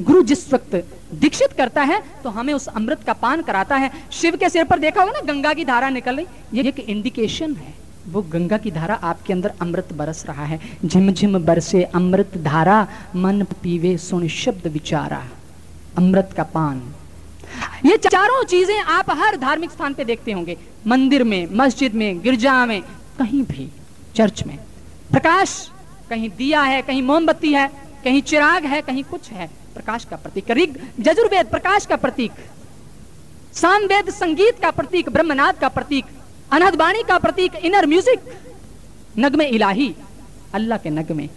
गुरु जिस वक्त दीक्षित करता है तो हमें उस अमृत का पान कराता है। शिव के सिर पर देखा होगा ना, गंगा की धारा निकल रही। ये एक इंडिकेशन है। वो गंगा की धारा आपके अंदर अमृत बरस रहा है। झिम झिम बरसे अमृत धारा, मन पीवे सुन शब्द विचारा। अमृत का पान। ये चारों चीज़ें आप हर धार्मिक स्थान पे देखते होंगे। मंदिर में, मस्जिद में, गिरजा में, कहीं भी, चर्च में। प्रकाश कहीं दिया है, कहीं मोमबत्ती है, कहीं चिराग है, कहीं कुछ है, प्रकाश का प्रतीक। ऋग, जजुर्वेद, प्रकाश का प्रतीक। सामवेद संगीत का प्रतीक, ब्रह्मनाद का प्रतीक। अनहदवाणी का प्रतीक इनर म्यूज़िक नगमे इलाही, अल्लाह के नगमे।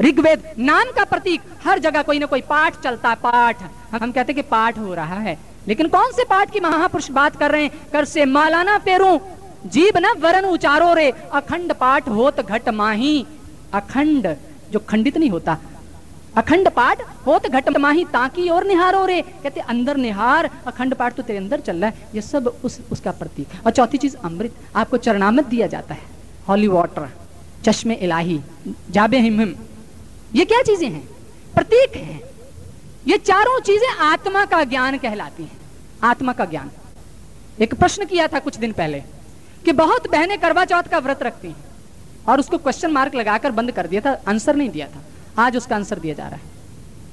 ऋग्वेद, नाम का प्रतीक। हर जगह कोई ना कोई पाठ चलता है, पाठ। हम कहते हैं कि पाठ हो रहा है। लेकिन कौन से पाठ की महापुरुष बात कर रहे हैं? कर से मालाना पेरू जीव न वरन उचारो रे। अखंड पाठ होत घट माही। अखंड, जो खंडित नहीं होता। अखंड पाठ होत घट माही, ताकि और निहारो रे। कहते, अंदर निहार, अखंड पाठ तो तेरे अंदर चल रहा है। ये सब उस, उसका प्रतीक। और चौथी चीज़, अमृत। आपको चरणामृत दिया जाता है। हॉली वाटर चश्मे इलाही, जाबे हिम हिम। ये क्या चीज़ें हैं? प्रतीक हैं। ये चारों चीज़ें आत्मा का ज्ञान कहलाती हैं। आत्मा का ज्ञान। एक प्रश्न किया था कुछ दिन पहले कि बहुत बहनें करवा चौथ का व्रत रखती हैं और उसको क्वेश्चन मार्क लगाकर बंद कर दिया था आंसर नहीं दिया था। आज उसका आंसर दिया जा रहा है।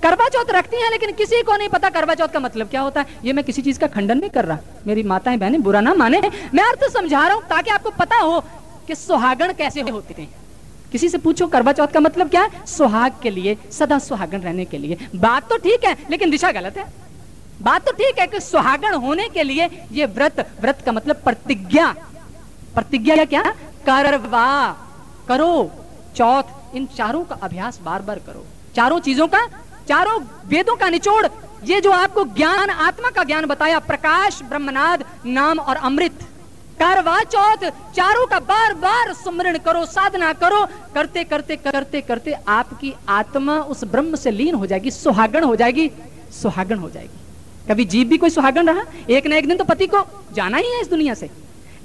करवा चौथ रखती हैं, लेकिन किसी को नहीं पता करवा चौथ का मतलब क्या होता है। ये मैं किसी चीज़ का खंडन नहीं कर रहा। मेरी माताएँ, बहनें, बुरा ना माने। मैं अर्थ समझा रहा हूँ ताकि आपको पता हो कि सुहागण कैसे होते हैं। किसी से पूछो, करवा चौथ का मतलब क्या है? सुहाग के लिए, सदा सुहागण रहने के लिए। बात तो ठीक है, लेकिन दिशा गलत है। बात तो ठीक है कि सुहागण होने के लिए ये व्रत व्रत का मतलब प्रतिज्ञा। प्रतिज्ञा क्या? करवा। करो। चौथ, इन चारों का अभ्यास बार बार करो। चारों चीज़ों का, चारों वेदों का निचोड़। ये जो आपको ज्ञान, आत्मा का ज्ञान बताया, प्रकाश, ब्रह्मनाद, नाम और अमृत। करवा चौथ, चारों का बार बार सुमरण करो, साधना करो। करते करते करते करते आपकी आत्मा उस ब्रह्म से लीन हो जाएगी, सुहागण हो जाएगी, सुहागण हो जाएगी। कभी जीव भी कोई सुहागण रहा? एक ना एक दिन तो पति को जाना ही है इस दुनिया से।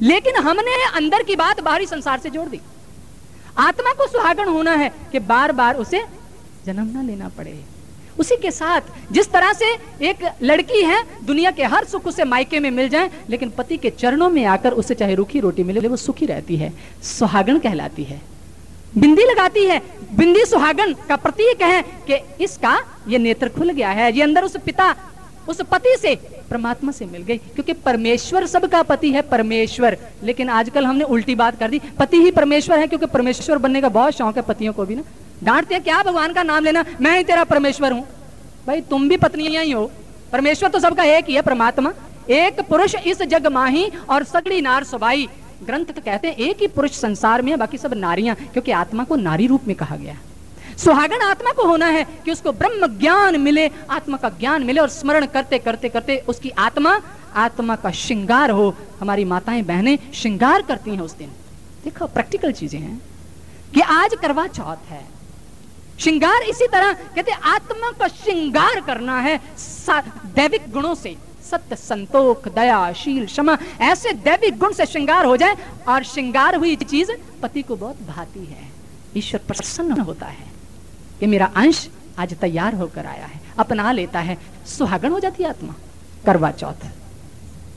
लेकिन हमने अंदर की बात बाहरी संसार से जोड़ दी। आत्मा को सुहागण होना है कि बार बार उसे जन्म ना लेना पड़े। उसी के साथ जिस तरह से एक लड़की है, दुनिया के हर सुख उसे मायके में मिल जाए, लेकिन पति के चरणों में आकर उसे चाहे रूखी रोटी मिले, वो सुखी रहती है, सुहागन कहलाती है। बिंदी लगाती है। बिंदी सुहागन का प्रतीक है कि इसका ये नेत्र खुल गया है, ये अंदर उस पिता, उस पति से परमात्मा से मिल गई, क्योंकि परमेश्वर सबका पति है, परमेश्वर। लेकिन आजकल हमने उल्टी बात कर दी, पति ही परमेश्वर है, क्योंकि परमेश्वर बनने का बहुत शौक है पतियों को भी ना। डांटते क्या भगवान का नाम लेना? मैं ही तेरा परमेश्वर हूँ। भाई, तुम भी पत्नियाँ ही हो। परमेश्वर तो सबका एक ही है, परमात्मा। एक पुरुष इस जग माही और सगड़ी नार सबाई। ग्रंथ तो कहते हैं, एक ही पुरुष संसार में है, बाकी सब नारियाँ, क्योंकि आत्मा को नारी रूप में कहा गया सुहागन आत्मा को होना है कि उसको ब्रह्म ज्ञान मिले, आत्मा का ज्ञान मिले और स्मरण करते करते करते उसकी आत्मा आत्मा का श्रृंगार हो। हमारी माताएँ, बहनें श्रृंगार करती हैं उस दिन। देखो प्रैक्टिकल चीज़ें हैं कि आज करवा चौथ है। श्रृंगार इसी तरह कहते आत्मा का श्रृंगार करना है दैविक गुणों से। सत्य, संतोख, दया, शील, क्षमा, ऐसे दैविक गुण से श्रृंगार हो जाए और श्रृंगार हुई चीज़ पति को बहुत भाती है। ईश्वर प्रसन्न होता है कि मेरा अंश आज तैयार होकर आया है, अपना लेता है। सुहागन हो जाती है आत्मा। करवा चौथ।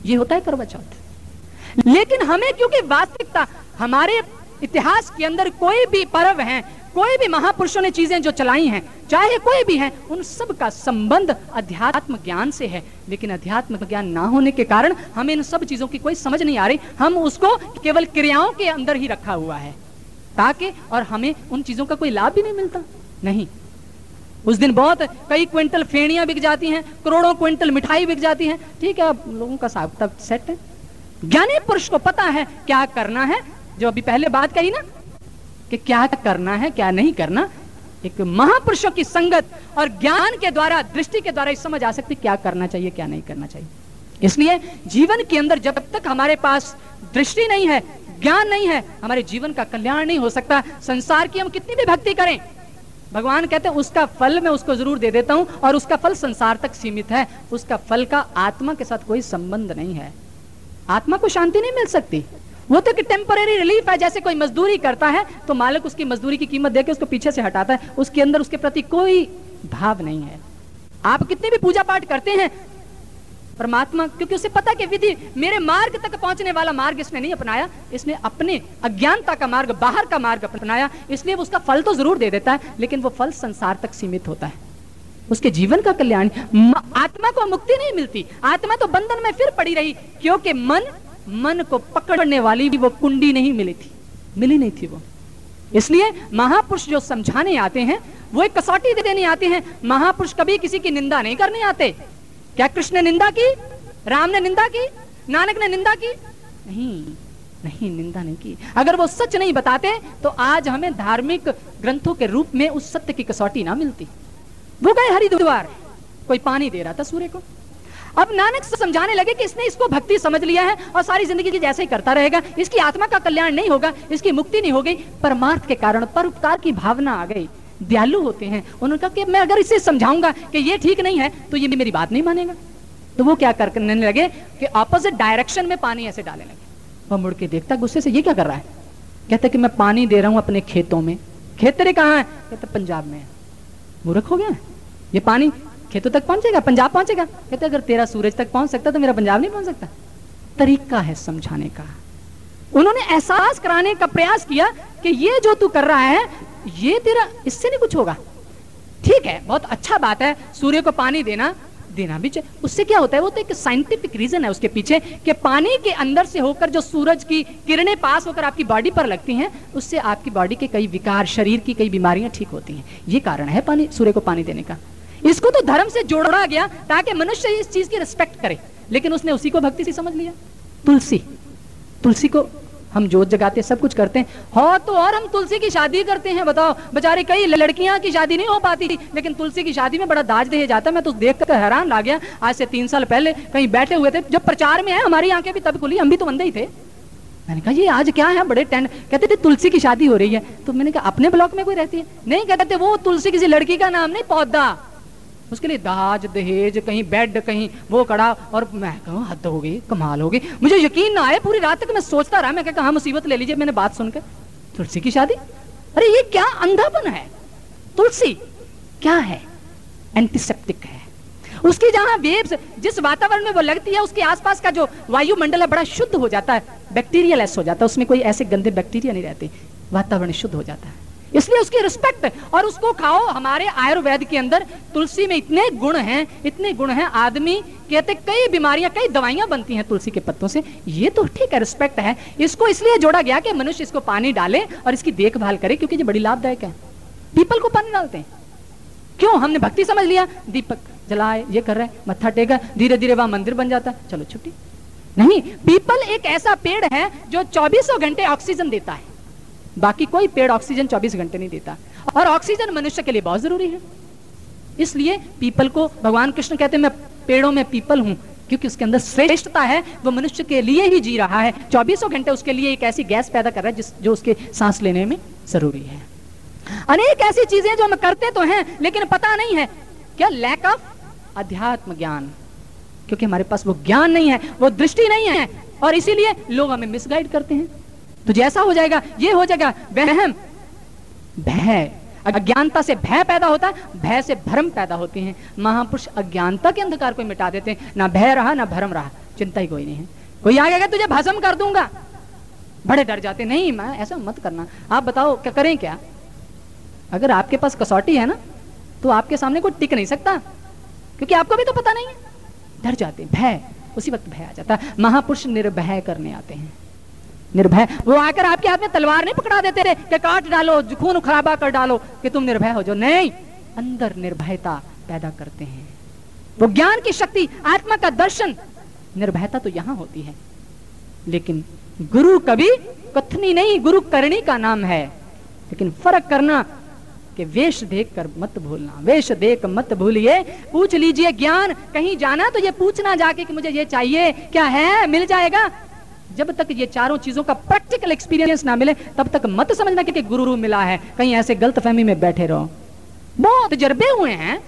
ये होता है करवा चौथ। लेकिन हमें क्योंकि वास्तविकता, हमारे इतिहास के अंदर कोई भी पर्व है कोई भी महापुरुषों ने चीज़ें जो चलाई हैं, चाहे कोई भी है, उन सब का संबंध अध्यात्म ज्ञान से है। लेकिन अध्यात्म ज्ञान ना होने के कारण हमें इन सब चीज़ों की कोई समझ नहीं आ रही। हम उसको केवल क्रियाओं के अंदर ही रखा हुआ है, ताकि और हमें उन चीज़ों का कोई लाभ भी नहीं मिलता। नहीं। उस दिन बहुत कई क्विंटल फेणियाँ बिक जाती हैं, करोड़ों क्विंटल मिठाई बिक जाती है। ठीक है आप लोगों का साहब सेट है। ज्ञानी पुरुष को पता है क्या करना है, जो अभी पहले बात कही ना कि क्या करना है, क्या नहीं करना, एक महापुरुषों की संगत और ज्ञान के द्वारा, दृष्टि के द्वारा समझ आ सकती क्या करना चाहिए, क्या नहीं करना चाहिए। इसलिए जीवन के अंदर जब तक हमारे पास दृष्टि नहीं है, ज्ञान नहीं है, हमारे जीवन का कल्याण नहीं हो सकता, संसार की हम कितनी भी भक्ति करें, भगवान कहते हैं, उसका फल मैं उसको ज़रूर दे देता हूँ और उसका फल संसार तक सीमित है, उसका फल का आत्मा के साथ कोई संबंध नहीं है। आत्मा को शांति नहीं मिल सकती। वो तो कि टेम्परेरी रिलीफ है, जैसे कोई मजदूरी करता है तो मालिक उसकी मजदूरी की कीमत देकर उसको पीछे से हटाता है। उसके अंदर उसके प्रति कोई भाव नहीं है। आप कितने भी पूजा पाठ करते हैं, परमात्मा, क्योंकि उसे पता कि विधि मेरे मार्ग तक पहुँचने वाला मार्ग इसने नहीं अपनाया। इसने अपने अज्ञानता का मार्ग, बाहर का मार्ग अपनाया। इसलिए उसका फल तो ज़रूर दे देता है, लेकिन वो फल संसार तक सीमित होता है। उसके जीवन का कल्याण आत्मा को मुक्ति नहीं मिलती। आत्मा तो बंधन में फिर पड़ी रही, क्योंकि मन मन को पकड़ने वाली भी वो कुंडी नहीं मिली थी। मिली नहीं थी वो। इसलिए महापुरुष जो समझाने आते हैं, वो एक कसौटी देने आते हैं। महापुरुष कभी किसी की निंदा नहीं करने आते। क्या कृष्ण ने निंदा की? राम ने निंदा की? नानक ने निंदा की? नहीं नहीं, निंदा नहीं की। अगर वो सच नहीं बताते तो आज हमें धार्मिक ग्रंथों के रूप में उस सत्य की कसौटी ना मिलती। वो गए हरिद्वार। कोई पानी दे रहा था सूर्य को। अब नानक समझाने लगे कि इसने इसको भक्ति समझ लिया है और सारी ज़िंदगी की जैसे ही करता रहेगा, इसकी आत्मा का कल्याण नहीं होगा, इसकी मुक्ति नहीं हो गई परमार्थ के कारण परोपकार की भावना आ गई। दयालु होते हैं। उन्होंने कहा कि मैं अगर इसे समझाऊँगा कि ये ठीक नहीं है तो ये मेरी बात नहीं मानेगा। तो वो क्या करने लगे कि ऑपोजिट डायरेक्शन में पानी ऐसे डालने लगे। वह मुड़ के देखता, गुस्से से, ये क्या कर रहा है? कहता कि, मैं पानी दे रहा हूँ अपने खेतों में। खेत तेरे कहाँ है? कहते, पंजाब में मूर्ख हो गया ये पानी खेतों तक पहुंचेगा, पंजाब पहुंचेगा। कहते, अगर तेरा सूरज तक पहुँच सकता तो मेरा पंजाब नहीं पहुँच सकता। तरीका है समझाने का। उन्होंने एहसास कराने का प्रयास किया कि ये जो तू कर रहा है, ये तेरा, इससे नहीं कुछ होगा। ठीक है, बहुत अच्छा बात है, सूर्य को पानी देना देना भी चाहिए। उससे क्या होता है, वो तो एक साइंटिफिक रीजन है उसके पीछे कि पानी के अंदर से होकर जो सूरज की किरणें पास होकर आपकी बॉडी पर लगती हैं, उससे आपकी बॉडी के कई विकार, शरीर की कई बीमारियाँ ठीक होती हैं। ये कारण है पानी, सूर्य को पानी देने का। इसको तो धर्म से जोड़ा गया ताकि मनुष्य इस चीज़ की रिस्पेक्ट करे। लेकिन उसने उसी को भक्ति से समझ लिया। तुलसी। तुलसी को हम जोत जगाते हैं, सब कुछ करते हैं। हो तो और हम तुलसी की शादी करते हैं, बताओ। बेचारे कई लड़कियाँ की शादी नहीं हो पाती थी, लेकिन तुलसी की शादी में बड़ा दाज दे जाता। मैं तो देख कर हैरान ला गया। आज से तीन साल पहले कहीं बैठे हुए थे। जब प्रचार में है हमारी आँखें भी तब खुली, हम भी तो बंदे ही थे। मैंने कहा, ये आज क्या है? बड़े टेंट कहते थे, तुलसी की शादी हो रही है। तो मैंने कहा, अपने ब्लॉक में कोई रहती है? नहीं, कहते वो तुलसी किसी लड़की का नाम नहीं, पौधा। उसके लिए दाज, दहेज, कहीं बेड कहीं वो कड़ा, और मैं कहूँ, हद हो गई, कमाल हो गई। मुझे यकीन ना आए पूरी रात तक मैं सोचता रहा, मैं कहा मुसीबत ले लीजिए मैंने बात सुनकर? तुलसी की शादी? अरे, ये क्या अंधापन है? तुलसी, क्या है? एंटीसेप्टिक है। उसकी जहाँ वेब्स, जिस वातावरण में वो लगती है, उसके आसपास का जो वायुमंडल है, बड़ा शुद्ध हो जाता है बैक्टीरिया लेस हो जाता है, उसमें कोई ऐसे गंदे बैक्टीरिया नहीं रहते, वातावरण शुद्ध हो जाता है। इसलिए उसकी रिस्पेक्ट और उसको खाओ, हमारे आयुर्वेद के अंदर तुलसी में इतने गुण हैं, इतने गुण हैं, आदमी कहते कई बीमारियाँ, कई दवाइयाँ बनती हैं तुलसी के पत्तों से। ये तो ठीक है रिस्पेक्ट है। इसको इसलिए जोड़ा गया कि मनुष्य इसको पानी डाले और इसकी देखभाल करे, क्योंकि ये बड़ी लाभदायक है। पीपल को पानी डालते हैं। क्यों? हमने भक्ति समझ लिया। दीपक जलाए, ये कर रहे हैं, मत्था टेका धीरे धीरे वहाँ मंदिर बन जाता। है चलो छुट्टी। नहीं पीपल एक ऐसा पेड़ है जो चौबीसों घंटे ऑक्सीजन देता है। बाकी कोई पेड़ ऑक्सीजन 24 घंटे नहीं देता। और ऑक्सीजन मनुष्य के लिए बहुत ज़रूरी है। इसलिए पीपल को भगवान कृष्ण कहते हैं, मैं पेड़ों में पीपल हूँ, क्योंकि उसके अंदर श्रेष्ठता है, वो मनुष्य के लिए ही जी रहा है। चौबीसों घंटे उसके लिए एक ऐसी गैस पैदा कर रहा है, जिस, जो उसके सांस लेने में ज़रूरी है। अनेक ऐसी चीज़ें जो हम करते तो हैं, लेकिन पता नहीं है, क्या लैक ऑफ़ अध्यात्म ज्ञान? क्योंकि हमारे पास वो ज्ञान नहीं है, वो दृष्टि नहीं है, और इसीलिए लोग हमें मिसगाइड करते हैं। तो जैसा हो जाएगा, ये हो जाएगा, वहम। भय, अज्ञानता से भय पैदा होता है, भय से भ्रम पैदा होते हैं। महापुरुष अज्ञानता के अंधकार को मिटा देते हैं, ना भय रहा, ना भ्रम रहा, चिंता ही कोई नहीं है। कोई आ गया तुझे भस्म कर दूँगा। बड़े डर जाते नहीं, मैं ऐसा मत करना। आप बताओ, क्या करें क्या? अगर आपके पास कसौटी है ना तो आपके सामने कोई टिक नहीं सकता, क्योंकि आपको भी तो पता नहीं है। डर जाते भय, उसी वक्त भय आ जाता महापुरुष निर्भय करने आते हैं। निर्भय। वो आकर आपके हाथ में तलवार नहीं पकड़ा देते थे कि काट डालो, खून खराबा कर डालो कि तुम निर्भय हो जो। नहीं, अंदर निर्भयता पैदा करते हैं। वो ज्ञान की शक्ति, आत्मा का दर्शन, निर्भयता तो यहाँ होती है। लेकिन गुरु कभी कथनी नहीं, गुरु करणी का नाम है। लेकिन फ़र्क करना कि वेश देख कर मत भूलना, वेश देख मत भूलिए। पूछ लीजिए ज्ञान, कहीं जाना तो ये पूछना जाके कि मुझे ये चाहिए, क्या है, मिल जाएगा? जब तक ये चारों चीज़ों का प्रैक्टिकल एक्सपीरियंस ना मिले, तब तक मत समझना कि गुरु मिला है। कहीं ऐसे गलत फहमी में बैठे रहो। बहुत तजर्बे हुए हैं।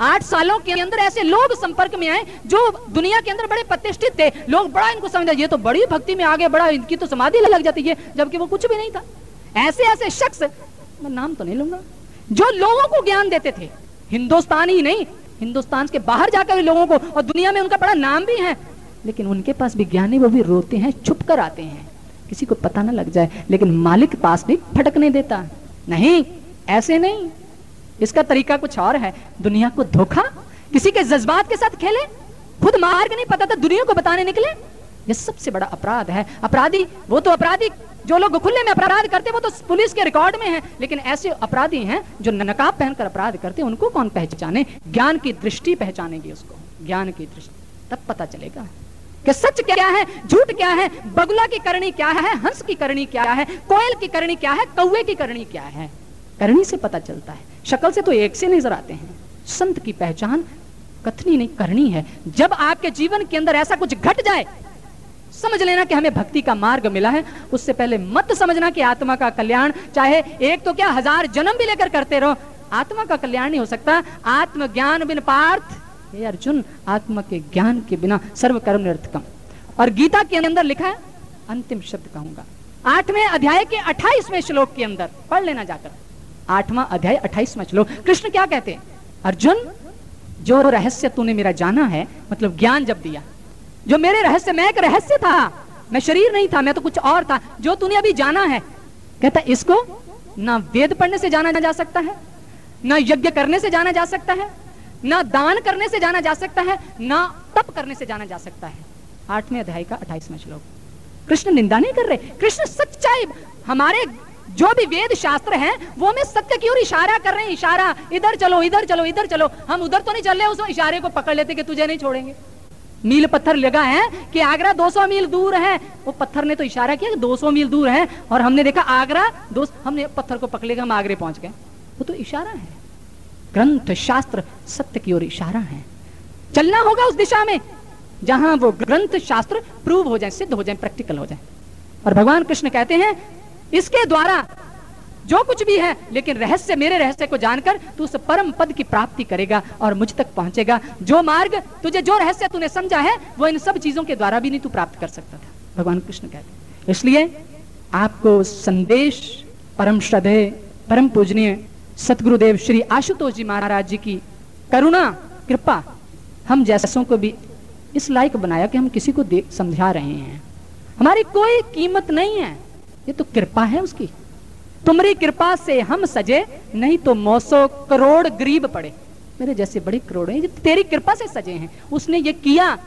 आठ सालों के अंदर ऐसे लोग संपर्क में आए जो दुनिया के अंदर बड़े प्रतिष्ठित थे। लोग बड़ा इनको समझा ये तो बड़ी भक्ति में आगे बड़ा इनकी तो समाधि लग जाती है, जबकि वो कुछ भी नहीं था। ऐसे ऐसे शख्स, मैं नाम तो नहीं लूँगा, जो लोगों को ज्ञान देते थे। हिंदुस्तान ही नहीं, हिंदुस्तान के बाहर जाकर लोगों को, और दुनिया में उनका बड़ा नाम भी है। लेकिन उनके पास विज्ञानी वो भी रोते हैं, छुप कर आते हैं। किसी को पता ना लग जाए, लेकिन मालिक पास भी फटकने देता। नहीं, ऐसे नहीं। इसका तरीका कुछ और है। दुनिया को धोखा? किसी के जज्बात के साथ खेले? खुद मार्ग नहीं पता था दुनिया को बताने निकले? ये सबसे बड़ा अपराध है। अपराधी, वो तो अपराधी, जो लोग खुले में अपराध करते वो तो पुलिस के रिकॉर्ड में है। लेकिन ऐसे अपराधी हैं, जो नकाब पहनकर अपराध करते उनको कौन पहचाने? ज्ञान की दृष्टि पहचानेगी उसको। ज्ञान की दृष्टि। तब पता चलेगा। कि सच क्या है, झूठ क्या है, बगुला की करनी क्या है, हंस की करनी क्या है, कोयल की करनी क्या है कौए की करनी क्या है? करनी से पता चलता है। शक्ल से तो एक से नज़र आते हैं। संत की पहचान कथनी नहीं करनी है। जब आपके जीवन के अंदर ऐसा कुछ घट जाए, समझ लेना कि हमें भक्ति का मार्ग मिला है। उससे पहले मत समझना कि आत्मा का कल्याण, चाहे एक तो क्या हज़ार जन्म भी लेकर करते रहो, आत्मा का कल्याण नहीं हो सकता। आत्मज्ञान बिन पार्थ हे अर्जुन, आत्मा के ज्ञान के बिना सर्व कर्म निरर्थकम और गीता के अंदर लिखा है, अंतिम शब्द कहूँगा। आठवें अध्याय के अट्ठाईसवें श्लोक के अंदर पढ़ लेना जाकर। आठवां अध्याय, अट्ठाईसवें श्लोक। कृष्ण क्या कहते हैं? अर्जुन, जो रहस्य तूने मेरा जाना है मतलब ज्ञान जब दिया, जो मेरे रहस्य, मैं एक रहस्य था, मैं शरीर नहीं था, मैं तो कुछ और था, जो तूने अभी जाना है, कहता इसको ना वेद पढ़ने से जाना जा सकता है, ना यज्ञ करने से जाना जा सकता है ना दान करने से जाना जा सकता है, ना तप करने से जाना जा सकता है। आठवें अध्याय का अट्ठाईसवें श्लोक। कृष्ण निंदा नहीं कर रहे। कृष्ण सच्चाई, हमारे जो भी वेद शास्त्र हैं, वो हमें सत्य की ओर इशारा कर रहे हैं। इशारा, इधर चलो इधर चलो इधर चलो। हम उधर तो नहीं चल रहे, उस इशारे को पकड़ लेते कि तुझे नहीं छोड़ेंगे। मील पत्थर लगा है कि आगरा 200 मील दूर है। वो पत्थर ने तो इशारा किया कि 200 मील दूर है और हमने देखा आगरा, दो हमने पत्थर को पकड़ लिया हम आगरे पहुँच गए। वो तो इशारा है। ग्रंथ शास्त्र सत्य की ओर इशारा है। चलना होगा उस दिशा में, जहाँ वो ग्रंथ शास्त्र प्रूव हो जाए, सिद्ध हो जाए प्रैक्टिकल हो जाए। और भगवान कृष्ण कहते हैं, इसके द्वारा जो कुछ भी है, लेकिन रहस्य, मेरे रहस्य को जानकर तू उस परम पद की प्राप्ति करेगा और मुझ तक पहुंचेगा। जो मार्ग, तुझे जो रहस्य तूने समझा है, वो इन सब चीज़ों के द्वारा भी नहीं तू प्राप्त कर सकता था। भगवान कृष्ण कहते इसलिए आपको संदेश, परम श्रद्धे, परम पूजनीय सतगुरुदेव श्री आशुतोष जी महाराज जी की करुणा, कृपा, हम जैसों को भी इस लायक बनाया कि हम किसी को समझा रहे हैं। हमारी कोई कीमत नहीं है। ये तो कृपा है उसकी। तुम्हारी कृपा से हम सजे, नहीं तो मौसो करोड़ गरीब पड़े। मेरे जैसे बड़े करोड़ हैं तेरी कृपा से सजे हैं। उसने ये किया,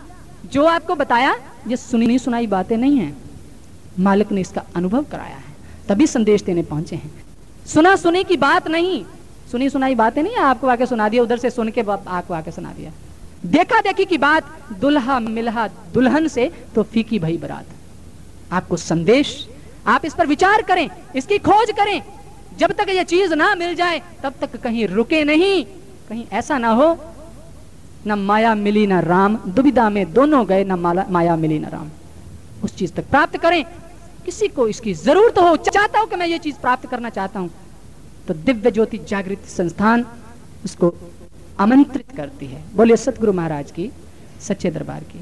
जो आपको बताया, ये सुनी नहीं सुनाई बातें नहीं है। मालिक ने इसका अनुभव कराया है। तभी संदेश देने पहुँचे हैं। सुना सुनी की बात नहीं। सुनी सुनाई बातें नहीं, आपको आके सुना दिया, उधर से सुन के आपको आके सुना दिया। देखा देखी की बात, दुल्हा मिलहा दुल्हन से तो फीकी भई बरात। आपको संदेश, आप इस पर विचार करें, इसकी खोज करें। जब तक ये चीज़ ना मिल जाए, तब तक कहीं रुके नहीं, कहीं ऐसा ना हो, न माया मिली न राम, दुविधा में दोनों गए, न माया मिली न राम। उस चीज़ तक प्राप्त करें किसी को इसकी ज़रूरत हो, चाहता हो कि मैं ये चीज़ प्राप्त करना चाहता हूँ तो दिव्य ज्योति जागृति संस्थान उसको आमंत्रित करती है। बोलिए, सतगुरु महाराज की, सच्चे दरबार की।